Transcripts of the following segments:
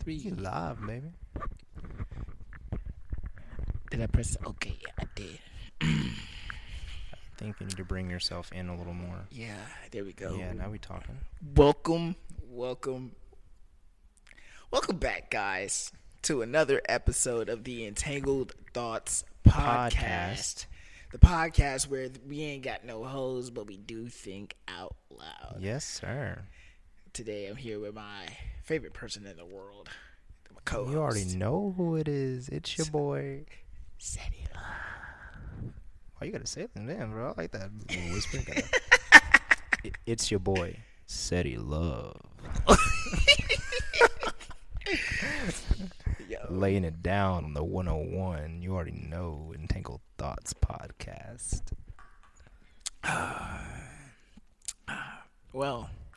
three. live, baby. Did I press? Okay, I did. I think you need to bring yourself in a little more. Yeah, there we go. Yeah, now we talking. welcome, welcome, welcome back, guys, to another episode of the Entangled Thoughts podcast. Podcast. The podcast where we ain't got no hoes, but we do think out loud. Yes, sir. Today, I'm here with my favorite person in the world, my co-host. You already know who it is. It's your boy. Sadie Love. Why you gotta say it then, bro? I like that whispering. It- it's your boy, Seti Love. Laying it down on the 101. You already know Entangled Thoughts podcast. Uh, well, yeah,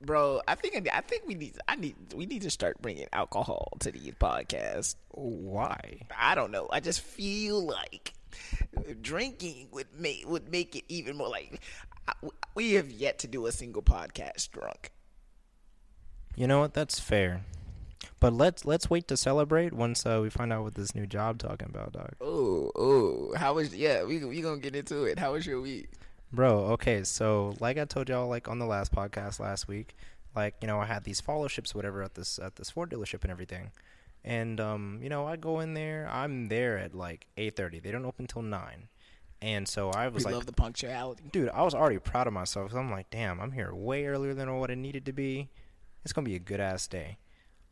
bro, I think I think we need I need we need to start bringing alcohol to these podcasts. Why? I don't know. I just feel like drinking would make would make it even more like we have yet to do a single podcast drunk. You know what? That's fair. But let's let's wait to celebrate once uh, we find out what this new job talking about, dog. Oh, oh, how was yeah? We we gonna get into it. How was your week? Bro, okay, so like I told y'all like on the last podcast last week, like, you know, I had these fellowships whatever at this at this Ford dealership and everything. And um, you know, I go in there, I'm there at like 8:30. They don't open till 9. And so I We was like love the punctuality. dude, I was already proud of myself. I'm like, damn, I'm here way earlier than what it needed to be. It's gonna be a good ass day.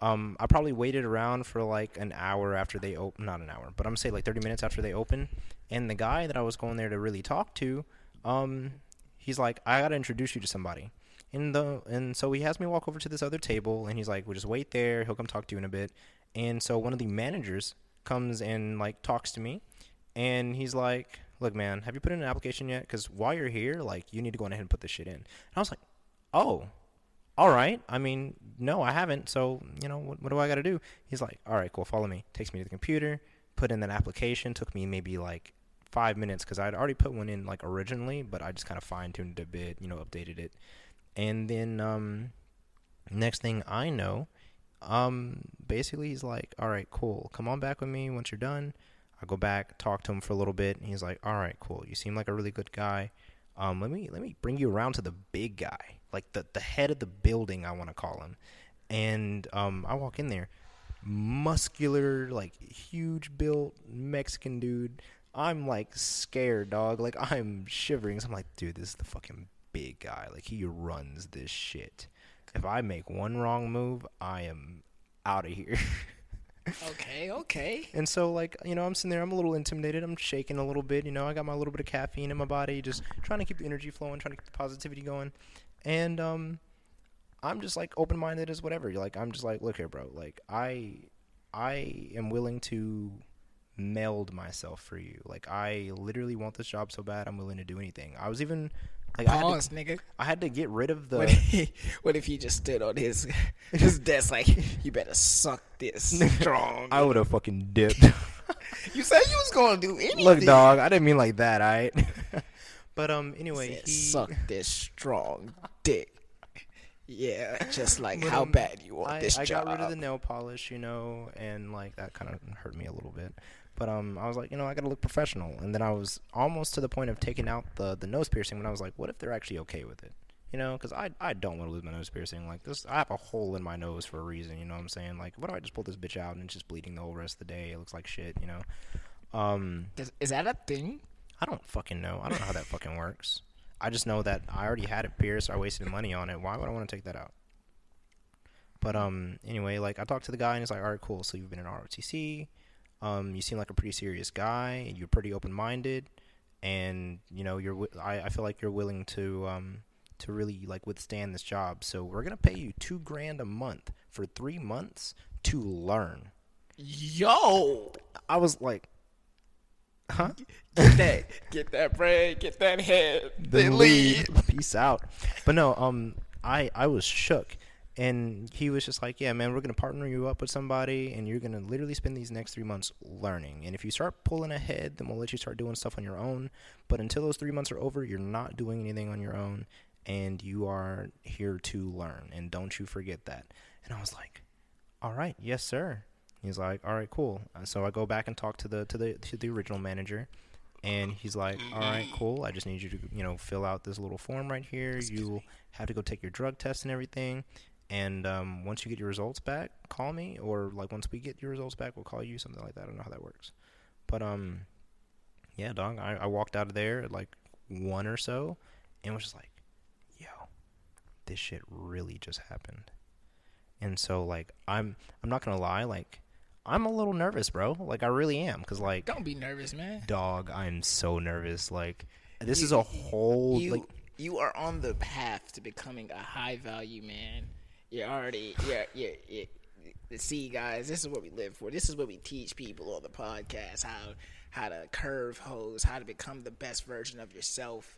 Um, I probably waited around for like an hour after they open, not an hour, but I'm gonna say like 30 minutes after they open. And the guy that I was going there to really talk to, um, he's like, I gotta introduce you to somebody. And the and so he has me walk over to this other table, and he's like, "We'll just wait there. He'll come talk to you in a bit." And so one of the managers comes and like talks to me, and he's like, "Look, man, have you put in an application yet? Because while you're here, like, you need to go ahead and put this shit in." And I was like, "Oh, all right. I mean, no, I haven't. So you know, what, what do I got to do?" He's like, "All right, cool. Follow me." Takes me to the computer, put in that application. Took me maybe like five minutes because I'd already put one in like originally, but I just kind of fine tuned it a bit, you know, updated it. And then um, next thing I know, um, basically he's like, "All right, cool. Come on back with me once you're done." I go back, talk to him for a little bit, and he's like, "All right, cool. You seem like a really good guy. Um, let me let me bring you around to the big guy, like the the head of the building. I want to call him." And um, I walk in there, muscular, like huge built Mexican dude. I'm like scared, dog. Like I'm shivering. So I'm like, dude, this is the fucking big guy. Like he runs this shit. If I make one wrong move, I am out of here. Okay, okay. and so, like, you know, I'm sitting there. I'm a little intimidated. I'm shaking a little bit. You know, I got my little bit of caffeine in my body, just trying to keep the energy flowing, trying to keep the positivity going. And um, I'm just like open minded as whatever. Like, I'm just like, look here, bro. Like, I, I am willing to meld myself for you. Like, I literally want this job so bad. I'm willing to do anything. I was even like, I had, to, nigga. I had to get rid of the. What if, what if he just stood on his his desk like, you better suck this strong? I would have fucking dipped. you said you was gonna do anything. Look, dog, I didn't mean like that, alright? but um, anyway, Said, he suck this strong dick. Yeah, just like But, how bad you want I, this I job. got rid of the nail polish, you know, and like that kind of hurt me a little bit. But um, I was like, you know, I gotta look professional, and then I was almost to the point of taking out the the nose piercing when I was like, what if they're actually okay with it? You know, because I I don't want to lose my nose piercing. Like this, I have a hole in my nose for a reason. You know what I'm saying? Like, what do I just pull this bitch out and it's just bleeding the whole rest of the day? It looks like shit. You know. Um, is, is that a thing? I don't fucking know. I don't know how that fucking works. I just know that I already had it pierced. I wasted money on it. Why would I want to take that out? But um, anyway, like I talked to the guy and he's like, "All right, cool. So you've been in ROTC. Um, you seem like a pretty serious guy. You're pretty open-minded, and you know you're. I, I feel like you're willing to um to really like withstand this job. So we're gonna pay you two grand a month for three months to learn." Yo, I was like, "Huh?" get that, get that bread, get that head, then leave. Peace out. But no, um, I I was shook, and he was just like, "Yeah, man, we're gonna partner you up with somebody, and you're gonna literally spend these next three months learning. And if you start pulling ahead, then we'll let you start doing stuff on your own. But until those three months are over, you're not doing anything on your own." and you are here to learn, and don't you forget that." And I was like, "All right, yes, sir." He's like, "All right, cool." Uh, So I go back and talk to the to the to the original manager, and he's like, "All right, cool. I just need you to you know fill out this little form right here. You have to go take your drug test and everything." And um, once you get your results back, call me, or like once we get your results back, we'll call you, something like that. I don't know how that works, but um, yeah, dog. I, I walked out of there at like one or so, and was just like, yo, this shit really just happened. And so like I'm I'm not gonna lie, like I'm a little nervous, bro. Like I really am, cause like Don't be nervous, man. dog, I'm so nervous. Like this You- is a whole You like you are on the path to becoming a high value man. You're already you're you're, you're See, guys, this is what we live for. This is what we teach people on the podcast how how to curve hoes, how to become the best version of yourself.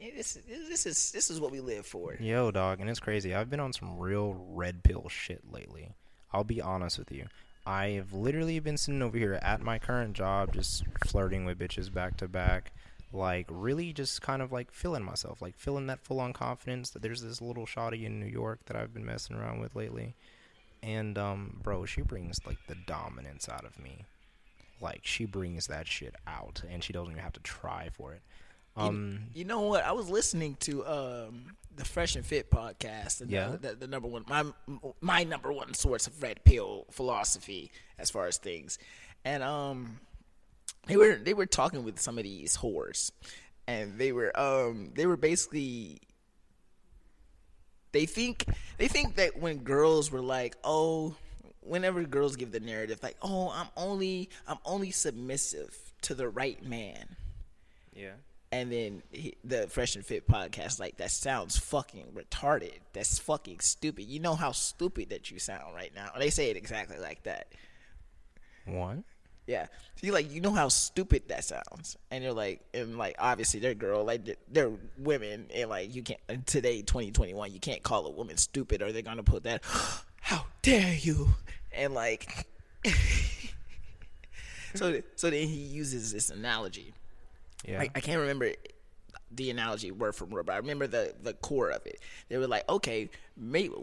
Yeah, This this is this is what we live for. Yo, dog, and it's crazy. I've been on some real red pill shit lately. I'll be honest with you. I've literally been sitting over here at my current job, just flirting with bitches back to back, like really just kind of like feeling myself, like feeling that full on confidence that there's this little shawty in New York that I've been messing around with lately. And um, bro, she brings like the dominance out of me. Like she brings that shit out, and she doesn't even have to try for it. Um, You know what? I was listening to um, the Fresh and Fit podcast, and Yeah. the, the, the number one, my my number one source of red pill philosophy as far as things, and um, they were they were talking with some of these whores, and they were um they were basically they think they think that when girls were like, oh, whenever girls give the narrative like, oh, I'm only I'm only submissive to the right man. yeah. And then he, the Fresh and Fit podcast, like that sounds fucking retarded. That's fucking stupid. You know how stupid that you sound right now. They say it exactly like that. One. Yeah. So you like you know how stupid that sounds, and you're like, and like obviously they're girl, like they're, they're women, and like you can't and today 2021 you can't call a woman stupid, or they're gonna put that, how dare you, and like, so so then he uses this analogy. Yeah. I, I can't remember the analogy word from word, but I remember the the core of it. They were like, okay, maybe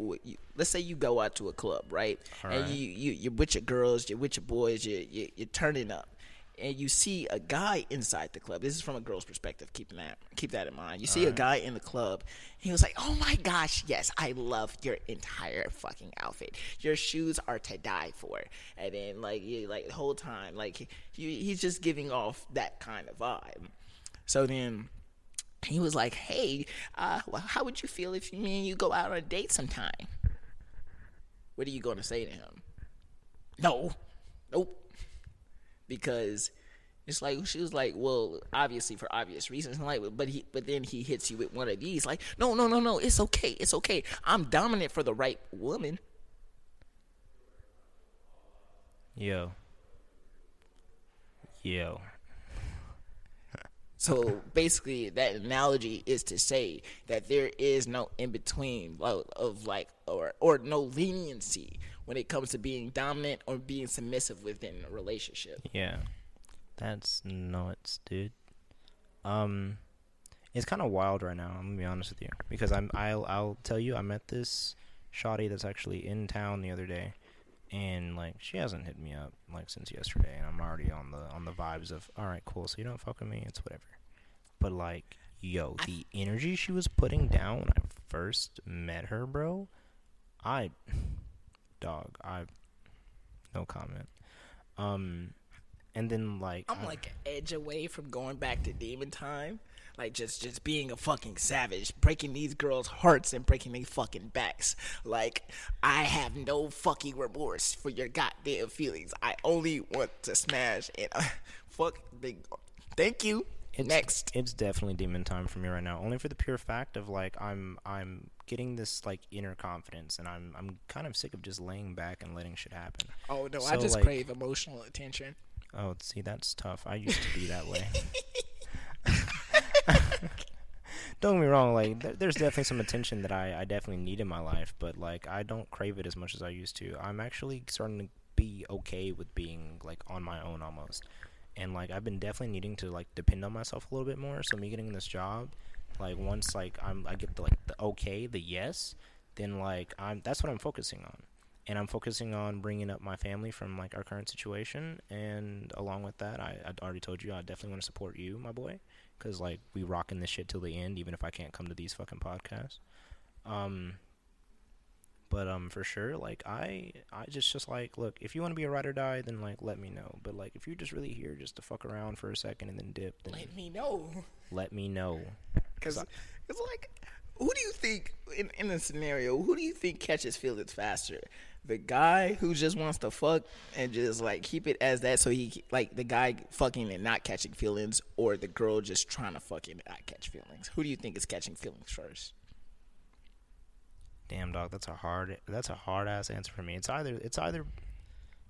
let's say you go out to a club, right? and you you you're with your girls, you're with your boys, you you you're turning up, and you see a guy inside the club. This is from a girl's perspective. Keep that keep that in mind. You see a guy in the club. He was like, "Oh my gosh, yes, I love your entire fucking outfit. Your shoes are to die for." And then like you like the whole time, like he, he's just giving off that kind of vibe. So then he was like, "Hey, uh, well, how would you feel if me and you go out on a date sometime?" What are you going to say to him? No, nope. Because it's like she was like, well, obviously for obvious reasons. Like, but he, but then he hits you with one of these, like, no, no, no, no, it's okay, it's okay. I'm dominant for the right woman. Yo. Yo. So basically, that analogy is to say that there is no in between of, like or or no leniency when it comes to being dominant or being submissive within a relationship. Yeah. That's nuts, dude. Um it's kind of wild right now, I'm to be honest with you, because I'm I'll I'll tell you I met this shawty that's actually in town the other day and like she hasn't hit me up like since yesterday and I'm already on the on the vibes of all right, cool. So you don't fuck with me, it's whatever. But like yo, the energy she was putting down when I first met her, bro, I dog, I no comment. Um and then like I'm I- like an edge away from going back to demon time. Like just just being a fucking savage, breaking these girls' hearts and breaking their fucking backs. Like I have no fucking remorse for your goddamn feelings. I only want to smash and uh, fuck. Big, thank you. It's, Next. it's definitely demon time for me right now. Only for the pure fact of like I'm I'm getting this like inner confidence, and I'm I'm kind of sick of just laying back and letting shit happen. Oh no, I just like- crave emotional attention. Oh, see, that's tough. I used to be that way. don't get me wrong. Like, there, there's definitely some attention that I, I definitely need in my life, but like, I don't crave it as much as I used to. I'm actually starting to be okay with being like on my own almost, and like, I've been definitely needing to like depend on myself a little bit more. So me getting this job Like once like I'm I get the like the okay, the yes, then like I'm that's what I'm focusing on. And I'm focusing on bringing up my family from like our current situation, and along with that, I, I already told you I definitely want to support you, my boy, because like we rocking this shit till the end, even if I can't come to these fucking podcasts. Um, but um, for sure, like I, I just just like look. If you want to be a ride or die, then like let me know. But like if you're just really here just to fuck around for a second and then dip, then Let me know. let me know. Because it's like, who do you think in in a scenario? Who do you think catches feelings faster? The guy who just wants to fuck and just like keep it as that, so he like the guy fucking and not catching feelings, or the girl just trying to fuck and not catch feelings. Who do you think is catching feelings first? Damn dog, that's a hard that's a hard ass answer for me. It's either it's either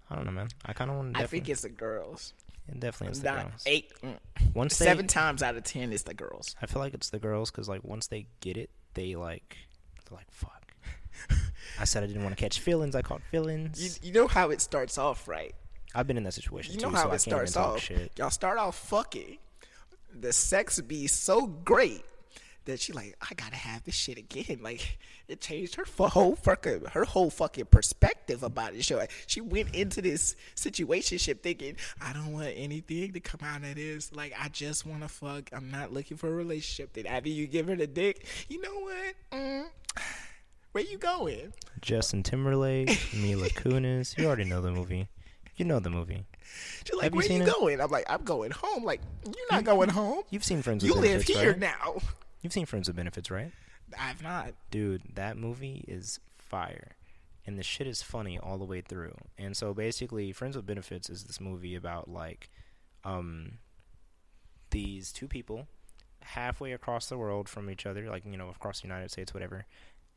I don't know, man. I kind of want to. I think it's the girls. it definitely is the Not girls. eight, mm, Once they, seven times out of ten, it's the girls. I feel like it's the girls because like once they get it, they like they're like fuck. I said I didn't want to catch feelings. I caught feelings. You, you know how it starts off, right? I've been in that situation You too, how so I it starts talk off. shit. Y'all start off fucking. The sex be so great that she like, I gotta have this shit again. Like it changed her fu- whole fucking her whole fucking perspective about it. She, like, she went into this situationship thinking, I don't want anything to come out of this. Like I just want to fuck. I'm not looking for a relationship. Then after you give her the dick, you know what? Mm, where you going? Justin Timberlake, Mila Kunis. You already know the movie. You know the movie. She's like, Have you where you, it? going? I'm like, I'm going home. Like, you're not going home. You've seen Friends You with live Benefits, here right? now. You've seen Friends with Benefits, right? I've not. Dude, that movie is fire. And the shit is funny all the way through. And so basically, Friends with Benefits is this movie about like um these two people halfway across the world from each other, like, you know, across the United States, whatever.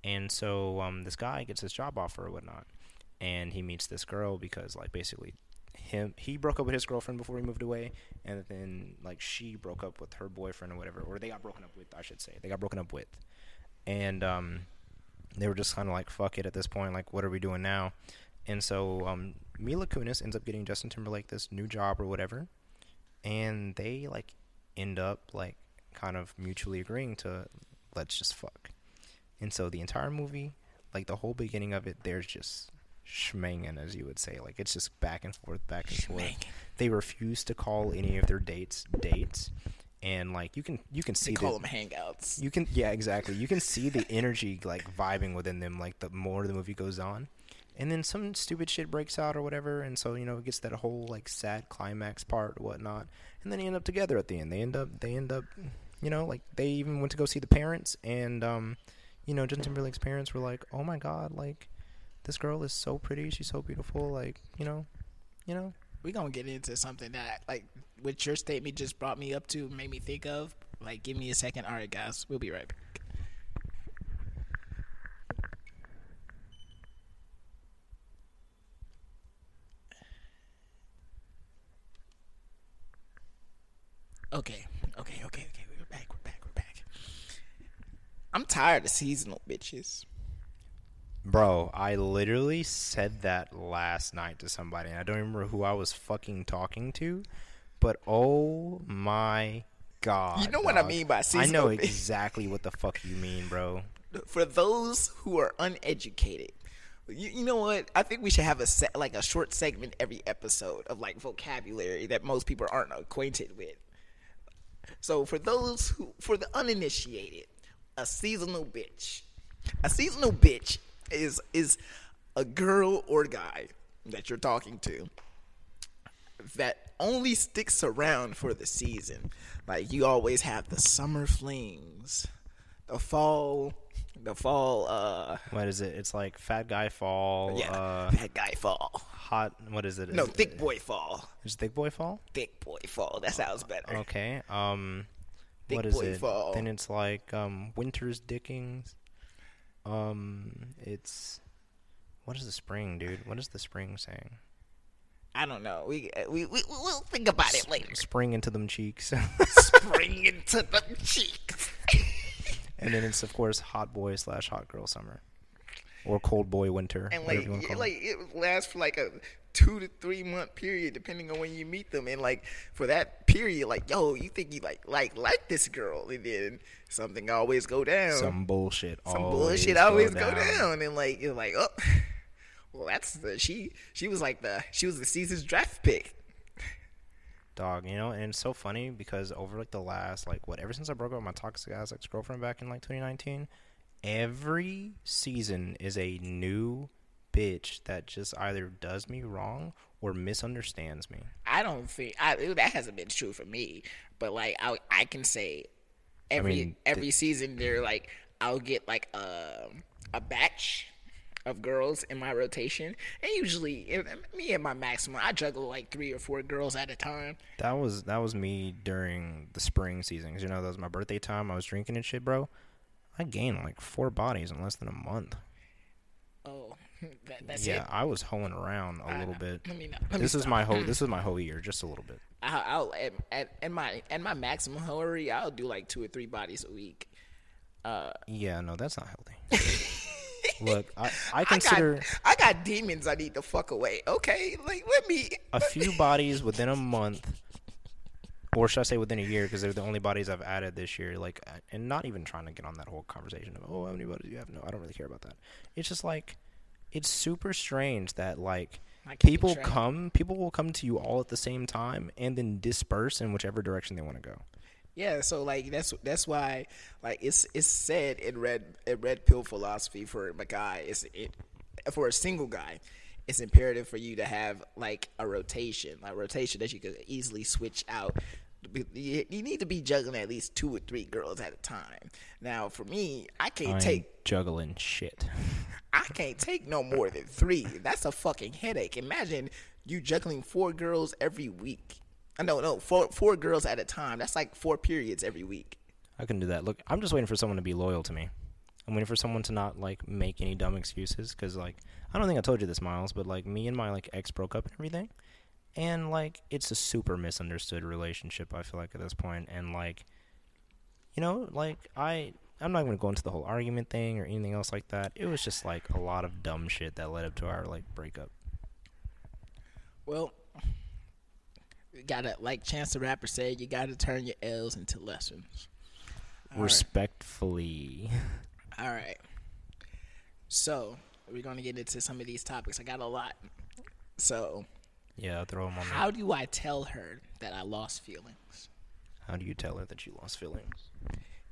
And so um this guy gets this job offer or whatnot. And he meets this girl because like basically him he broke up with his girlfriend before he moved away and then like she broke up with her boyfriend or whatever or they got broken up with I should say. They got broken up with. And um they were just kind of like fuck it at this point like what are we doing now and so um mila kunis ends up getting justin timberlake this new job or whatever and they like end up like kind of mutually agreeing to let's just fuck and so the entire movie like the whole beginning of it there's just schmanging as you would say like it's just back and forth back and forth they refuse to call any of their dates dates and like you can you can see They call the, them hangouts. you can yeah, exactly. You can see the energy like vibing within them like the more the movie goes on. And then some stupid shit breaks out or whatever, and so you know it gets that whole like sad climax part or whatnot, and then they end up together at the end. They end up they end up, you know, like they even went to go see the parents, and um, you know, Justin Timberlake's parents were like, "Oh my god, like this girl is so pretty, she's so beautiful, like you know, you know." We're gonna get into something that, like, what your statement just brought me up to, made me think of. Like, give me a second. All right, guys, we'll be right back. Okay, okay, okay, okay. We're back. We're back. We're back. I'm tired of seasonal bitches. Bro, I literally said that last night to somebody, and I don't remember who I was fucking talking to, but oh my god. You know what I mean by seasonal I know bitch. exactly what the fuck you mean, bro. for those who are uneducated, you, you know what? I think we should have a se- like a short segment every episode of like vocabulary that most people aren't acquainted with. So for those who, for the uninitiated, a seasonal bitch, a seasonal bitch is is a girl or guy that you're talking to that only sticks around for the season. Like you always have the summer flings, the fall, the fall. Uh, What is it? It's like fat guy fall. yeah, Uh, that guy fall. hot. What is it? No, Is it- thick boy fall. Is thick boy fall? Thick boy fall. That sounds better. Okay. Um, Thick what is it? fall. Then it's like um, winter's dickings. Um, it's what is the spring, dude? What is the spring saying? I don't know. We we we we'll think about it later. Spring into them cheeks. Spring into the cheeks. and then it's of course hot boy slash hot girl summer. or cold boy winter, and like it, like it lasts for like a two to three month period depending on when you meet them and like for that period like yo you think you like like like this girl and then something always go down. Some bullshit. some always bullshit go always go down. down. and like you're like oh well that's the she she was like the she was the season's draft pick dog you know and it's so funny because over like the last like what ever since i broke up with my toxic ass ex-girlfriend back in like 2019 every season is a new bitch that just either does me wrong or misunderstands me. I don't think I that hasn't been true for me, but like I I can say every mean, every season they're like I'll get like a a batch of girls in my rotation, and usually eh, eh, me and my maximum I juggle like three or four girls at a time. that was that was me during the spring season, cause you know that was my birthday time i was drinking and shit bro. I gained like four bodies in less than a month that, that's yeah it. i was hoeing around a little bit Let me know. Let me this is stop. my whole this is my whole year just a little bit I, I'll at, at, at my at my maximum however I'll do like two or three bodies a week. Uh, yeah no that's not healthy look i, I I consider got I got demons I need to fuck away. Okay, like let me. a few bodies within a month, or should I say within a year? Because they're the only bodies I've added this year. Like, and not even trying to get on that whole conversation of oh, how many bodies do you have? No, I don't really care about that. It's just like, it's super strange that like people come, people will come to you all at the same time and then disperse in whichever direction they want to go. Yeah, so like that's that's why like it's it's said in red in red pill philosophy for a guy it's it, for a single guy it's imperative for you to have like a rotation like rotation that you could easily switch out you need to be juggling at least two or three girls at a time now for me i can't I'm take juggling shit. I can't take no more than three. That's a fucking headache. Imagine you juggling four girls every week. Uh, I don't know, no, four four girls at a time. That's like four periods every week. I can do that. Look, I'm just waiting for someone to be loyal to me. I'm waiting for someone to not like make any dumb excuses because like I don't think I told you this, Miles, but like me and my like ex broke up and everything, and like it's a super misunderstood relationship. I feel like at this point, and like you know, like I I'm not gonna go into the whole argument thing or anything else like that. It was just like a lot of dumb shit that led up to our like breakup. Well, you gotta like Chance the Rapper said, you gotta turn your L's into lessons. All right. Respectfully, All right. So we're gonna get into some of these topics. I got a lot. So yeah, throw them on. there. how do I tell her that I lost feelings? How do you tell her that you lost feelings?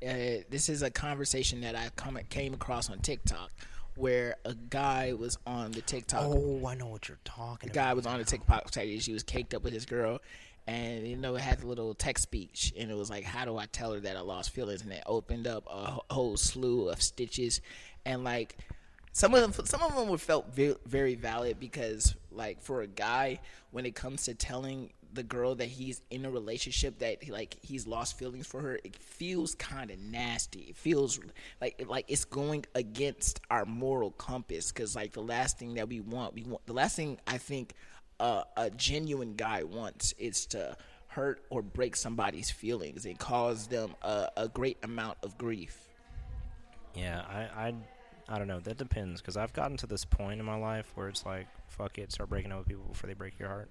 uh, this is a conversation that I come, came across on TikTok, where a guy was on the TikTok. Oh, I know what you're talking the guy was on the TikTok. She was caked up with his girl, and you know it had a little text speech, and it was like, "How do I tell her that I lost feelings?" And it opened up a whole slew of stitches, and like some of them, some of them were felt ve- very valid because, like, for a guy, when it comes to telling the girl that he's in a relationship that like he's lost feelings for her, it feels kind of nasty. It feels like like it's going against our moral compass because like the last thing that we want, we want the last thing I think uh, a genuine guy wants is to hurt or break somebody's feelings and cause them a, a great amount of grief. Yeah, I, I, I don't know. That depends because I've gotten to this point in my life where it's like, fuck it, start breaking up with people before they break your heart.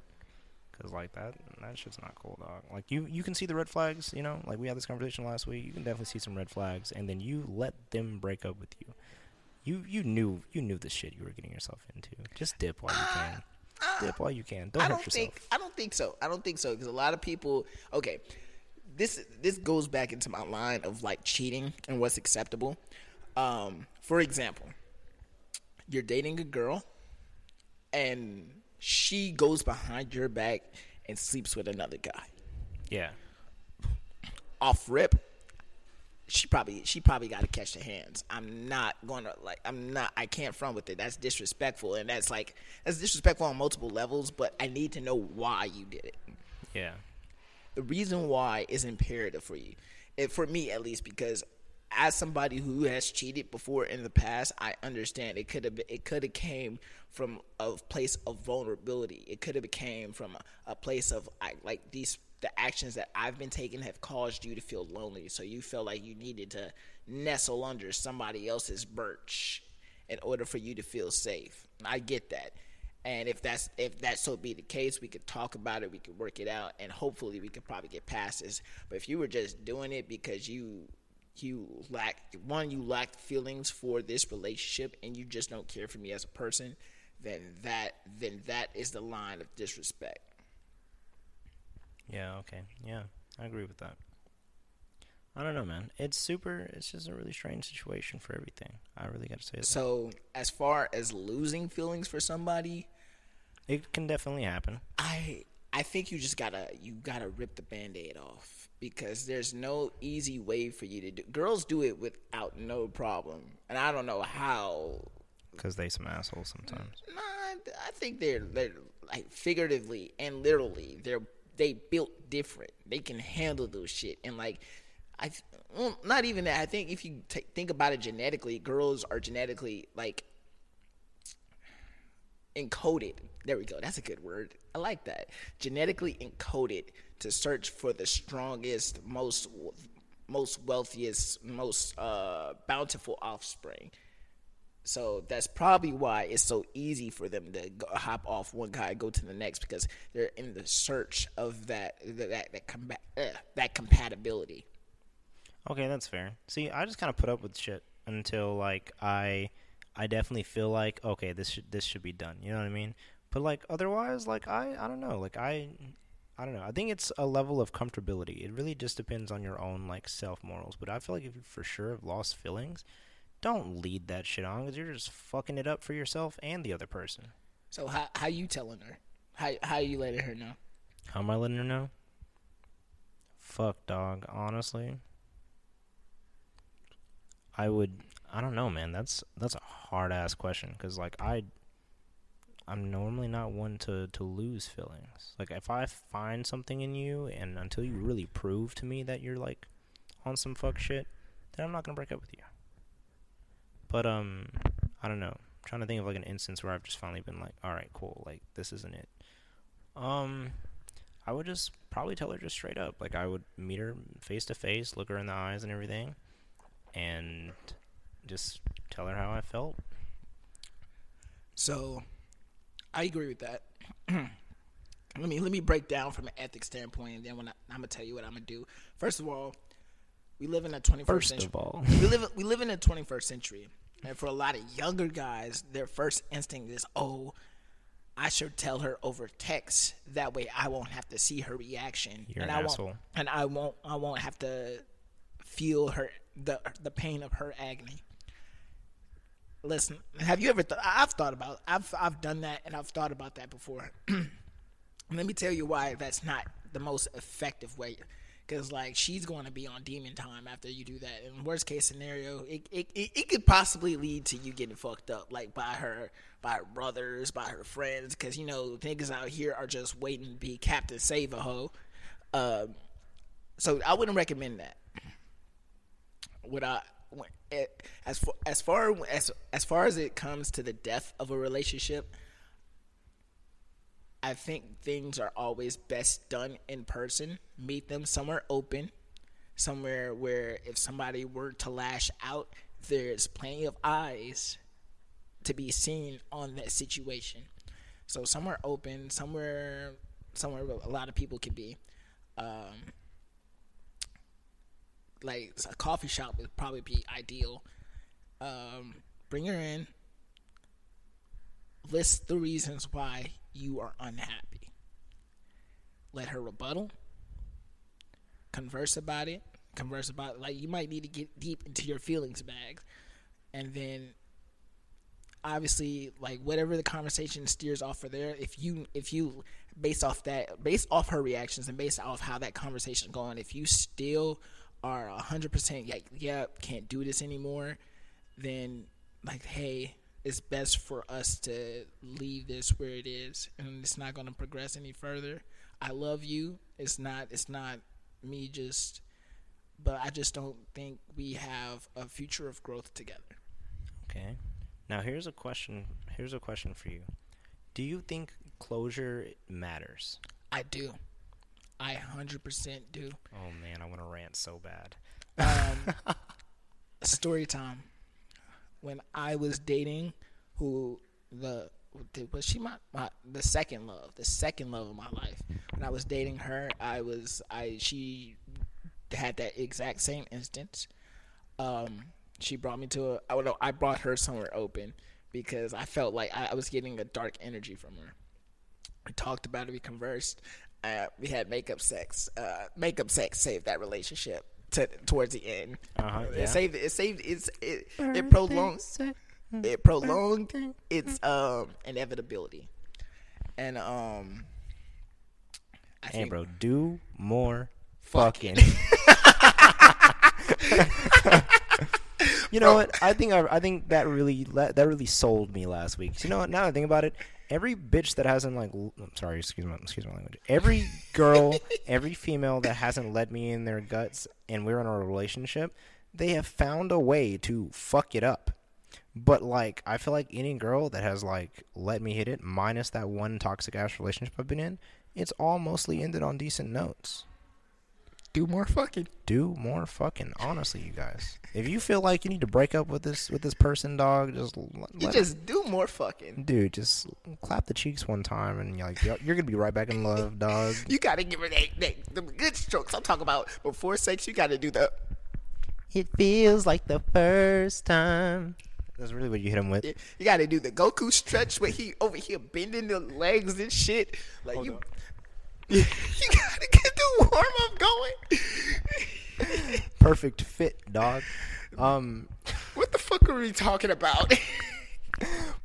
Cause like that, that shit's not cool, dog. Like you, you can see the red flags. You know, like we had this conversation last week. You can definitely see some red flags, and then you let them break up with you. You, you knew, you knew the shit you were getting yourself into. Just dip while you can. Dip while you can. Don't I don't yourself. think I don't think so. I don't think so because a lot of people. Okay, this this goes back into my line of like cheating and what's acceptable. Um, for example, you're dating a girl, and she goes behind your back and sleeps with another guy. yeah, Off rip, she probably she probably got to catch the hands. I'm not gonna like I'm not I can't front with it. That's disrespectful and that's like that's disrespectful on multiple levels. But I need to know why you did it. yeah, the reason why is imperative for you, it, for me at least, because as somebody who has cheated before in the past, I understand it could have it could have came from a place of vulnerability. It could have came from a, a place of I, like these the actions that I've been taking have caused you to feel lonely, so you felt like you needed to nestle under somebody else's birch in order for you to feel safe. I get that. And if that's if that so be the case, we could talk about it, we could work it out, and hopefully we could probably get past this. But if you were just doing it because you you lack one, you lacked feelings for this relationship, and you just don't care for me as a person, then that then that is the line of disrespect. Yeah, okay. Yeah, I agree with that. I don't know, man. It's super. It's just a really strange situation for everything. I really got to say that. So, as far as losing feelings for somebody, it can definitely happen. I I think you just gotta you gotta rip the band-aid off because there's no easy way for you to do. Girls do it without no problem, and I don't know how. Because they some assholes sometimes. Nah, I think they're they're like figuratively and literally they're they built different. They can handle those shit and like I well, not even that. I think if you t- think about it genetically, girls are genetically like encoded. There we go. That's a good word. I like that. Genetically encoded to search for the strongest, most most wealthiest, most uh, bountiful offspring. So that's probably why it's so easy for them to go, hop off one guy go to the next because they're in the search of that that that uh, that compatibility. Okay, that's fair. See, I just kind of put up with shit until like I I definitely feel like okay, this should this should be done. You know what I mean? But like otherwise, like I I don't know. Like I I don't know. I think it's a level of comfortability. It really just depends on your own like self morals. But I feel like if you for sure have lost feelings, don't lead that shit on because you're just fucking it up for yourself and the other person. So how how you telling her? How how you letting her know? How am I letting her know? Fuck, dog. Honestly, I would. I don't know, man. That's that's a hard ass question because like I, I'm normally not one to to lose feelings. Like if I find something in you, and until you really prove to me that you're like on some fuck shit, then I'm not gonna break up with you. But um, I don't know. I'm trying to think of like an instance where I've just finally been like, all right, cool, like this isn't it. Um, I would just probably tell her just straight up. Like I would meet her face to face, look her in the eyes and everything, and just tell her how I felt. So, I agree with that. let me let me break down from an ethics standpoint, and then when I, I'm gonna tell you what I'm gonna do. First of all, we live in a 21st First century. of all, we live we live in a 21st century, and for a lot of younger guys, their first instinct is, "Oh, I should tell her over text. That way, I won't have to see her reaction, You're and an I asshole. won't, and I won't, I won't have to feel her the the pain of her agony." Listen, have you ever? thought? I've thought about. I've I've done that, and I've thought about that before. Let me tell you why that's not the most effective way. Because like she's going to be on demon time after you do that. And worst case scenario, it, it, it, it could possibly lead to you getting fucked up, like by her by her brothers, by her friends. Because you know niggas out here are just waiting to be Captain Save a hoe. Um, so I wouldn't recommend that. Would I? It- As far as far as as far as it comes to the death of a relationship, I think things are always best done in person. Meet them somewhere open, somewhere where if somebody were to lash out, there's plenty of eyes to be seen on that situation. So somewhere open, somewhere somewhere where a lot of people could be. Um, like a coffee shop would probably be ideal. Um, bring her in. List the reasons why you are unhappy. Let her rebuttal. Converse about it. Converse about like you might need to get deep into your feelings bags, and then obviously like whatever the conversation steers off for there if you if you based off that based off her reactions and based off how that conversation going if you still are 100% like yeah can't do this anymore then like hey it's best for us to leave this where it is and it's not going to progress any further i love you it's not it's not me just but i just don't think we have a future of growth together Okay. Now here's a question. Here's a question for you. Do you think closure matters? i do i 100% do Oh man, I want to rant so bad. um, story time. when I was dating, who the was she my, my the second love, the second love of my life. When I was dating her, I was I she had that exact same instance. Um, she brought me to a I don't know I brought her somewhere open because I felt like I, I was getting a dark energy from her. We talked about it, we conversed, uh, we had makeup sex. Uh, makeup sex saved that relationship to towards the end. Uh-huh, yeah. It saved it saved it's it it prolonged it prolonged its um inevitability, and um. I Hey, bro, do more Fuck fucking. you know what? I think I, I think that really that that really sold me last week. You know what? Now that I think about it, every bitch that hasn't like, l- I'm sorry, excuse my excuse my language. Every girl, every female that hasn't let me in their guts, and we're in a relationship, they have found a way to fuck it up. But like, I feel like any girl that has like let me hit it, minus that one toxic ass relationship I've been in, it's all mostly ended on decent notes do more fucking. do more fucking honestly you guys if you feel like you need to break up with this with this person dog just let just do more fucking. dude just clap the cheeks one time and you're like you're, you're gonna be right back in love dog You gotta give her that, that the good strokes. I'm talking about before sex. You gotta do the. it feels like the first time that's really what you hit him with You gotta do the Goku stretch where he over here bending the legs and shit. Like you. You gotta get the warm up going. perfect fit dog um what the fuck are we talking about?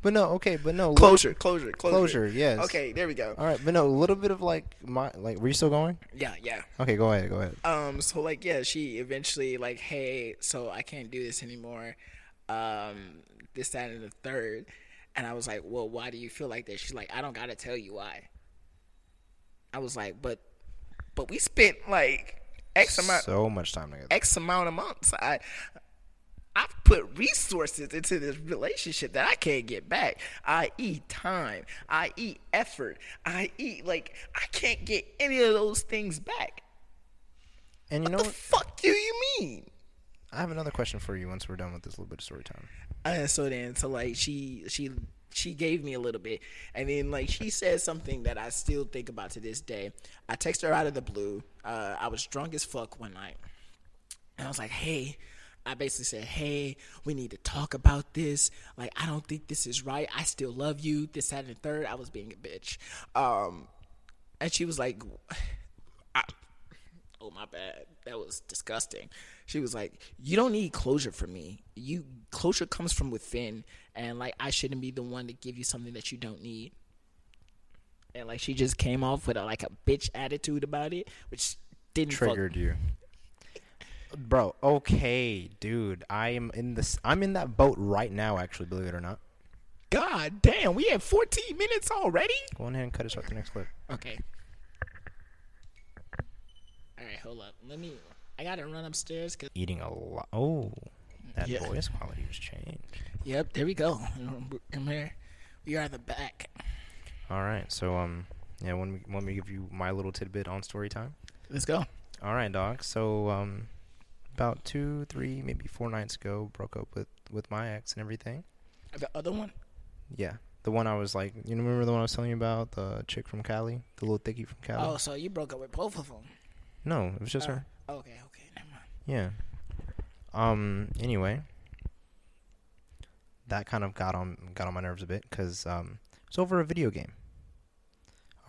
but no okay but no closure, closure, closure. Closure, yes. Okay, there we go. all right but no a little bit of like my like were you still going Yeah, yeah. okay go ahead go ahead Um, so like, yeah, she eventually like, hey, so I can't do this anymore. Um, this, that, and the third. And I was like, well, why do you feel like that? She's like, I don't gotta tell you why. I was like, but, but we spent like X amount, so much time together X amount of months. I, I've put resources into this relationship that I can't get back. I.e., time. I.e., effort. I.e., like I can't get any of those things back. and you know What the what fuck do you mean? i have another question for you once we're done with this little bit of story time And so then, so like she she she gave me a little bit, and then like she said something that I still think about to this day. I text her out of the blue. Uh, I was drunk as fuck one night, and I was like, "Hey." I basically said, "Hey, we need to talk about this. Like, I don't think this is right. I still love you. This, that, and third. I was being a bitch." Um, and she was like, "Oh my bad. That was disgusting." She was like, "You don't need closure from me. You closure comes from within, and like I shouldn't be the one to give you something that you don't need." And like she just came off with a, like a bitch attitude about it, which didn't fuck- triggered you bro okay dude i am in this i'm in that boat right now actually believe it or not God damn, we have 14 minutes already. go on ahead and cut us off the next clip Okay. All right, hold up. Let me. I gotta run upstairs. Cause eating a lot oh that Yeah. voice quality was changed yep, there we go. And we're we are the back. all right so um yeah when we when we give you my little tidbit on story time Let's go. all right dog so um about two three maybe four nights ago broke up with with my ex and everything The other one. yeah the one i was like you remember the one i was telling you about the chick from cali the little thickie from cali Oh, so you broke up with both of them? no it was just her Okay, okay, never mind. Yeah. Um. Anyway, that kind of got on got on my nerves a bit because um, it's over a video game.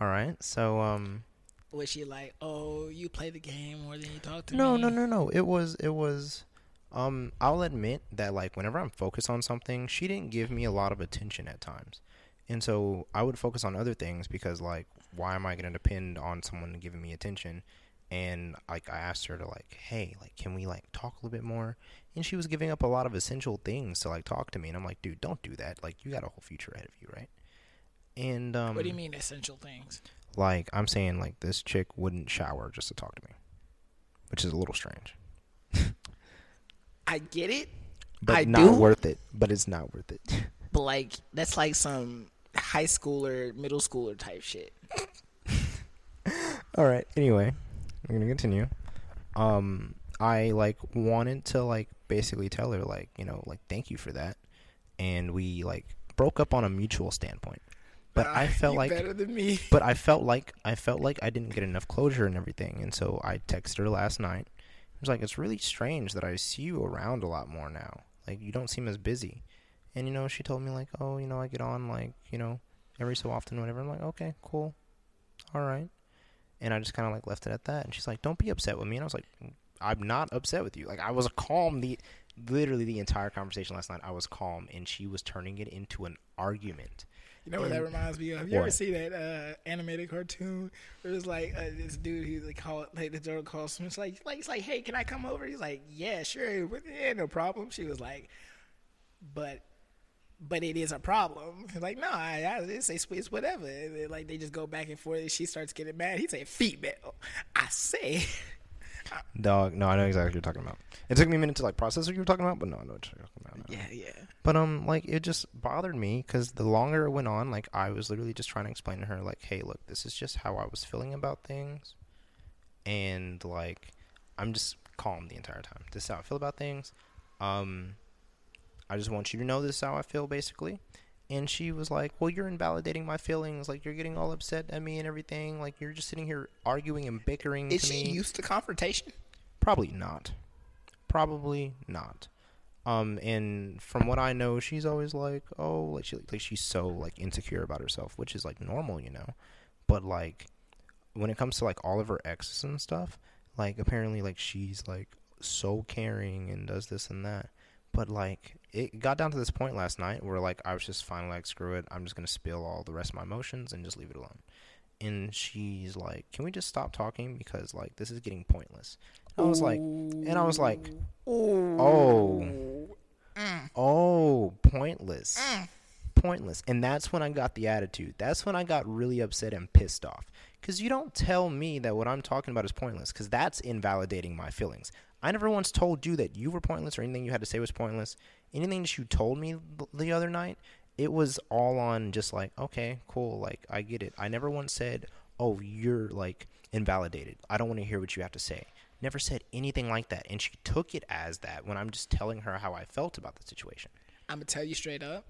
All right. So um. Was she like, "Oh, you play the game more than you talk to No, me"? no, no, no. No. It was it was. Um. I'll admit that like whenever I'm focused on something, she didn't give me a lot of attention at times, and so I would focus on other things because like why am I going to depend on someone giving me attention? And like I asked her to like, hey, like can we like talk a little bit more? And she was giving up a lot of essential things to like talk to me, and I'm like, dude, don't do that. Like you got a whole future ahead of you, right? And um, What do you mean essential things? like I'm saying, like this chick wouldn't shower just to talk to me, which is a little strange, I get it, but I not do. worth it. But it's not worth it. but like that's like some high schooler, middle schooler type shit. All right. Anyway, I'm gonna continue. Um, I like wanted to like basically tell her like you know like thank you for that, and we like broke up on a mutual standpoint. But I Ah, felt like better than me. but I felt like I felt like I didn't get enough closure and everything, and so I texted her last night. I was like, "It's really strange that I see you around a lot more now. Like you don't seem as busy." And you know, she told me like, "Oh, you know, I get on like you know every so often, whatever." I'm like, "Okay, cool, all right." And I just kind of like left it at that. And she's like, "Don't be upset with me." And I was like, "I'm not upset with you. Like I was calm the literally the entire conversation last night. I was calm, and she was turning it into an argument." You know what that reminds me of? Have you ever What? seen that uh, animated cartoon where it's like uh, this dude he like call like the girl calls him. It's like like it's like, hey, can I come over? He's like, yeah, sure, yeah, no problem. She was like, but but it is a problem. Like, no, I, I it's, it's, whatever. And then, like they just go back and forth. And she starts getting mad. He say, female. I say. Dog, no, I know exactly what you're talking about. It took me a minute to like process what you were talking about, but no, I know what you're talking about. now. Yeah, yeah. But um, like it just bothered me because the longer it went on, like I was literally just trying to explain to her, like, hey, look, this is just how I was feeling about things, and like I'm just calm the entire time. This is how I feel about things. Um, I just want you to know this is how I feel, basically. And she was like, "Well, you're invalidating my feelings. Like you're getting all upset at me and everything. Like you're just sitting here arguing and bickering Is she me." used to confrontation? Probably not. Probably not. Um, and from what I know, she's always like, oh, like she like she's so like insecure about herself, which is like normal, you know. But like, when it comes to like all of her exes and stuff, like apparently like she's like so caring and does this and that. But like, it got down to this point last night where like I was just finally like, screw it, I'm just gonna spill all the rest of my emotions and just leave it alone. And she's like, can we just stop talking because like this is getting pointless. And I was like, and I was like, oh, mm. oh, pointless, mm. pointless. And that's when I got the attitude. That's when I got really upset and pissed off. Because you don't tell me that what I'm talking about is pointless, because that's invalidating my feelings. I never once told you that you were pointless or anything you had to say was pointless. Anything that you told me the other night, it was all on just like, okay, cool, like I get it. I never once said, oh, you're like invalidated. I don't want to hear what you have to say. Never said anything like that. And she took it as that when I'm just telling her how I felt about the situation. I'm gonna tell you straight up.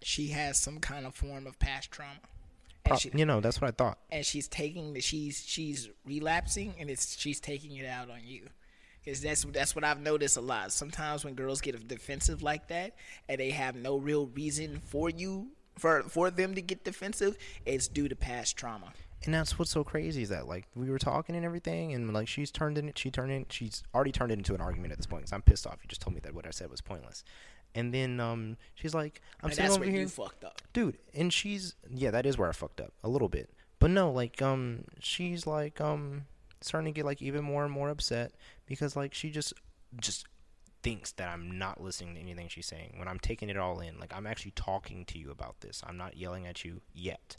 She has some kind of form of past trauma, and, she, you know, that's what I thought. and she's taking the she's she's relapsing, and it's she's taking it out on you. Because that's that's what I've noticed a lot. Sometimes when girls get defensive like that, and they have no real reason for you for for them to get defensive, it's due to past trauma. And that's what's so crazy is that like we were talking and everything, and like she's turned in, she turned in, she's already turned it into an argument at this point. Cause I'm pissed off. You just told me that what I said was pointless, and then um she's like, I'm and sitting that's over where here, you fucked up. dude, and she's yeah, that is where I fucked up a little bit, but no, like um she's like um starting to get like even more and more upset because like she just just thinks that I'm not listening to anything she's saying when I'm taking it all in. Like I'm actually talking to you about this. I'm not yelling at you yet.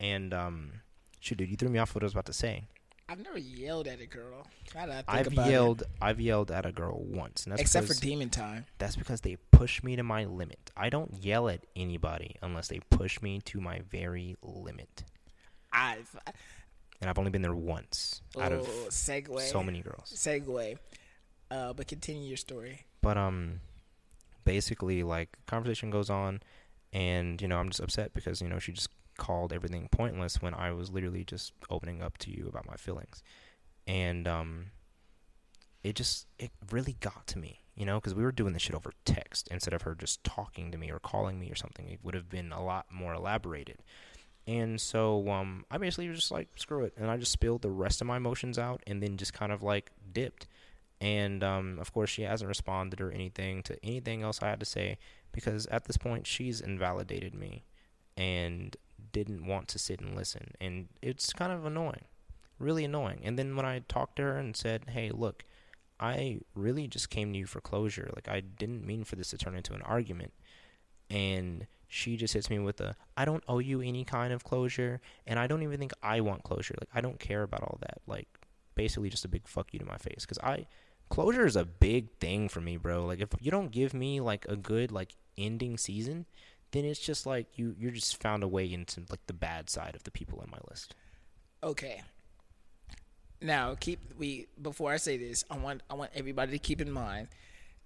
And um shoot, dude, you threw me off what I was about to say. I've never yelled at a girl. I think I've about it. yelled I've yelled at a girl once, except for demon time. that's because they push me to my limit. I don't yell at anybody unless they push me to my very limit. I've And I've only been there once out of oh, segue. so many girls. segue. Uh, but continue your story. But um, basically, like conversation goes on, and you know I'm just upset because you know she just called everything pointless when I was literally just opening up to you about my feelings, and um, it just it really got to me, you know, because we were doing this shit over text instead of her just talking to me or calling me or something. It would have been a lot more elaborated. And so um, I basically was just like, screw it. And I just spilled the rest of my emotions out and then just kind of like dipped. And um, of course, she hasn't responded or anything to anything else I had to say because at this point, she's invalidated me and didn't want to sit and listen. And it's kind of annoying, really annoying. And then when I talked to her and said, hey, look, I really just came to you for closure. Like, I didn't mean for this to turn into an argument. And she just hits me with a, I don't owe you any kind of closure. And I don't even think I want closure. Like, I don't care about all that. Like, basically just a big fuck you to my face. Because I, closure is a big thing for me, bro. Like, if you don't give me, like, a good, like, ending season, then it's just like you, you're just found a way into, like, the bad side of the people on my list. Okay. Now keep we before I say this, I want I want everybody to keep in mind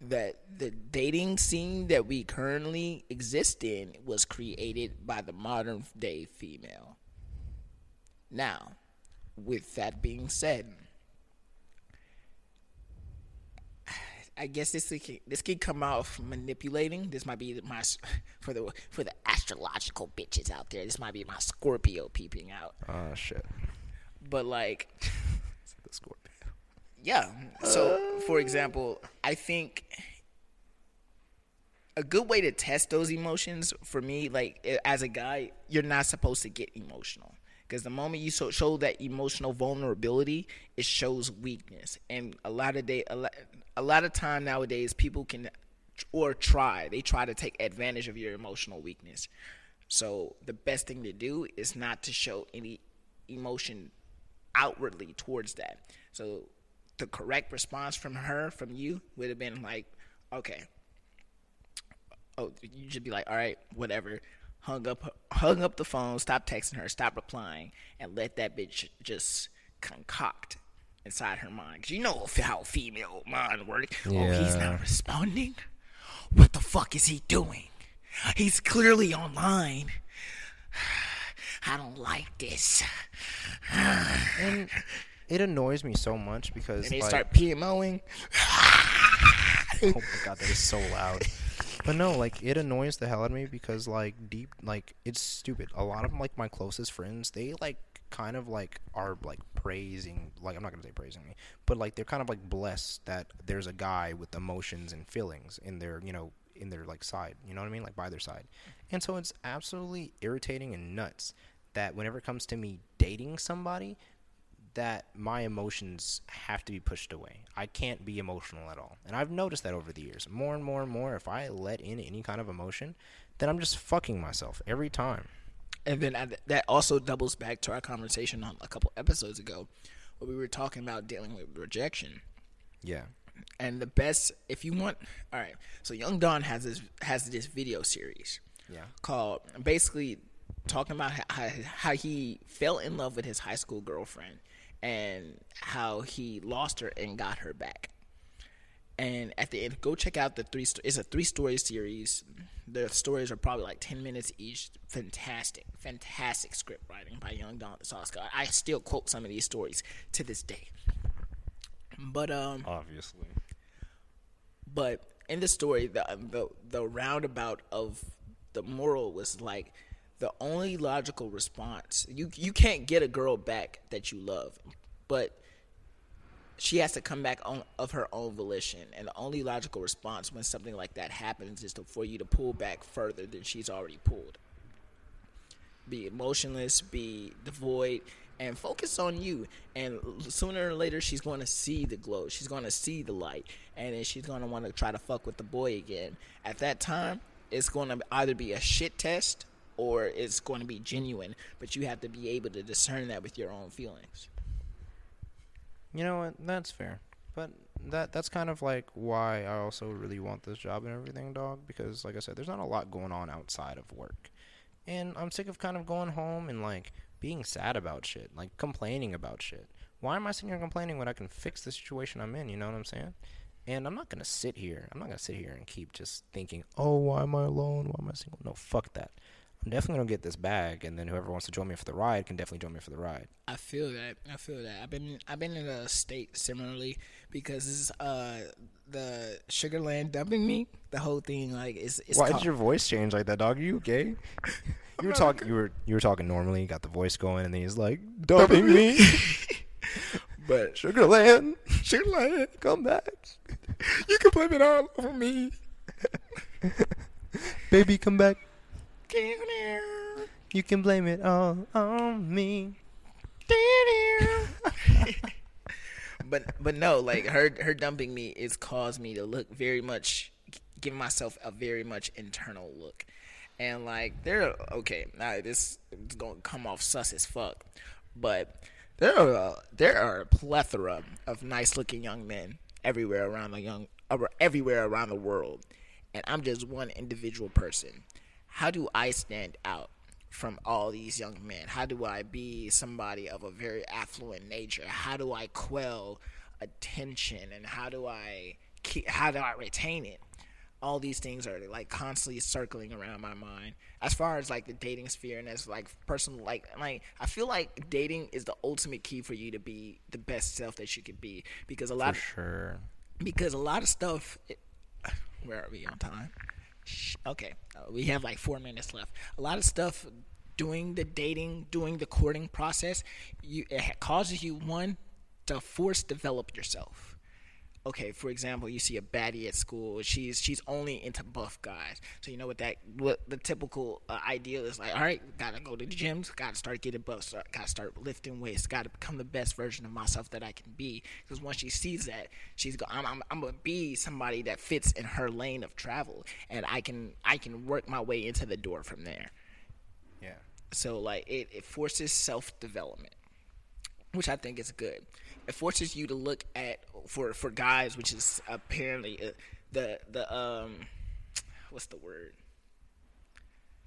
that the dating scene that we currently exist in was created by the modern day female. Now, with that being said, I guess this could, this could come out manipulating. This might be my for the for the astrological bitches out there. This might be my Scorpio peeping out. Oh shit. But like, the Scorpio. Yeah. So, for example, I think a good way to test those emotions for me, like as a guy, you're not supposed to get emotional because the moment you show that emotional vulnerability, it shows weakness. And a lot of day, a lot, a lot of time nowadays, people can or try they try to take advantage of your emotional weakness. So the best thing to do is not to show any emotion outwardly towards that. So the correct response from her, from you, would have been like, okay. Oh, you should be like, all right, whatever. Hung up, hung up the phone, stop texting her, stop replying, and let that bitch just concoct inside her mind. You know how female mind works. Yeah. Oh, he's not responding. What the fuck is he doing? He's clearly online. I don't like this. and it annoys me so much because and they like, start PMOing. oh my god, that is so loud. But no, like it annoys the hell out of me because like deep, like it's stupid. A lot of like my closest friends, they like kind of like are like praising, like I'm not gonna say praising me, but like they're kind of like blessed that there's a guy with emotions and feelings in their, you know, in their like side. You know what I mean? Like by their side. And so it's absolutely irritating and nuts that whenever it comes to me dating somebody, that my emotions have to be pushed away. I can't be emotional at all. And I've noticed that over the years. More and more and more, if I let in any kind of emotion, then I'm just fucking myself every time. And then that also doubles back to our conversation on a couple episodes ago where we were talking about dealing with rejection. Yeah. And the best, if you want, all right. So Young Don has this has this video series. Yeah. Called basically talking about how, how he fell in love with his high school girlfriend and how he lost her and got her back. And at the end, go check out the three. It's a three story series. The stories are probably like ten minutes each. Fantastic, fantastic script writing by young Don Soska. I still quote some of these stories to this day. But um, obviously. But in the story, the the the roundabout of the moral was like the only logical response you you can't get a girl back that you love, but she has to come back on of her own volition, and the only logical response when something like that happens is to, for you to pull back further than she's already pulled. Be emotionless, be devoid, and focus on you. And sooner or later, she's going to see the glow. She's going to see the light, and then she's going to want to try to fuck with the boy again. At that time, it's going to either be a shit test or it's going to be genuine. But you have to be able to discern that with your own feelings. You know what? That's fair. But that that's kind of like why I also really want this job and everything, dog. Because like I said, there's not a lot going on outside of work, and I'm sick of kind of going home and like being sad about shit, like complaining about shit. Why am I sitting here complaining when I can fix the situation I'm in? You know what I'm saying? And I'm not gonna sit here. I'm not gonna sit here and keep just thinking, "Oh, why am I alone? Why am I single?" No, fuck that. I'm definitely gonna get this bag, and then whoever wants to join me for the ride can definitely join me for the ride. I feel that. I feel that. I've been I've been in a state similarly because this is uh the Sugarland dumping me. The whole thing like it's. it's Why did your voice change like that, dog? Are you gay? you were talking. You were you were talking normally. You got the voice going, and then he's like dumping me. but Sugarland, Sugarland, come back. You can blame it all over me. Baby, come back. You can blame it all on me. but but no, like her her dumping me is caused me to look very much give myself a very much internal look. And like there okay, now this is gonna come off sus as fuck. But there are there are a plethora of nice looking young men everywhere around the young everywhere around the world. And I'm just one individual person how do I stand out from all these young men? How do I be somebody of a very affluent nature? How do I quell attention and how do I keep, how do I retain it? All these things are like constantly circling around my mind. As far as like the dating sphere and as like personal, like like I feel like dating is the ultimate key for you to be the best self that you could be because a lot For sure. because a lot of stuff. It, where are we on time? Okay, uh, we have like four minutes left. A lot of stuff doing the dating, doing the courting process, you it causes you one to force develop yourself. Okay, for example, you see a baddie at school. She's she's only into buff guys. So you know what that what the typical uh, ideal is like. All right, gotta go to the gyms. Gotta start getting buff. Start, gotta start lifting weights. Gotta become the best version of myself that I can be. Because once she sees that, she's go. I'm, I'm I'm gonna be somebody that fits in her lane of travel, and I can I can work my way into the door from there. Yeah. So like it, it forces self development, which I think is good. It forces you to look at for for guys, which is apparently uh, the the um what's the word?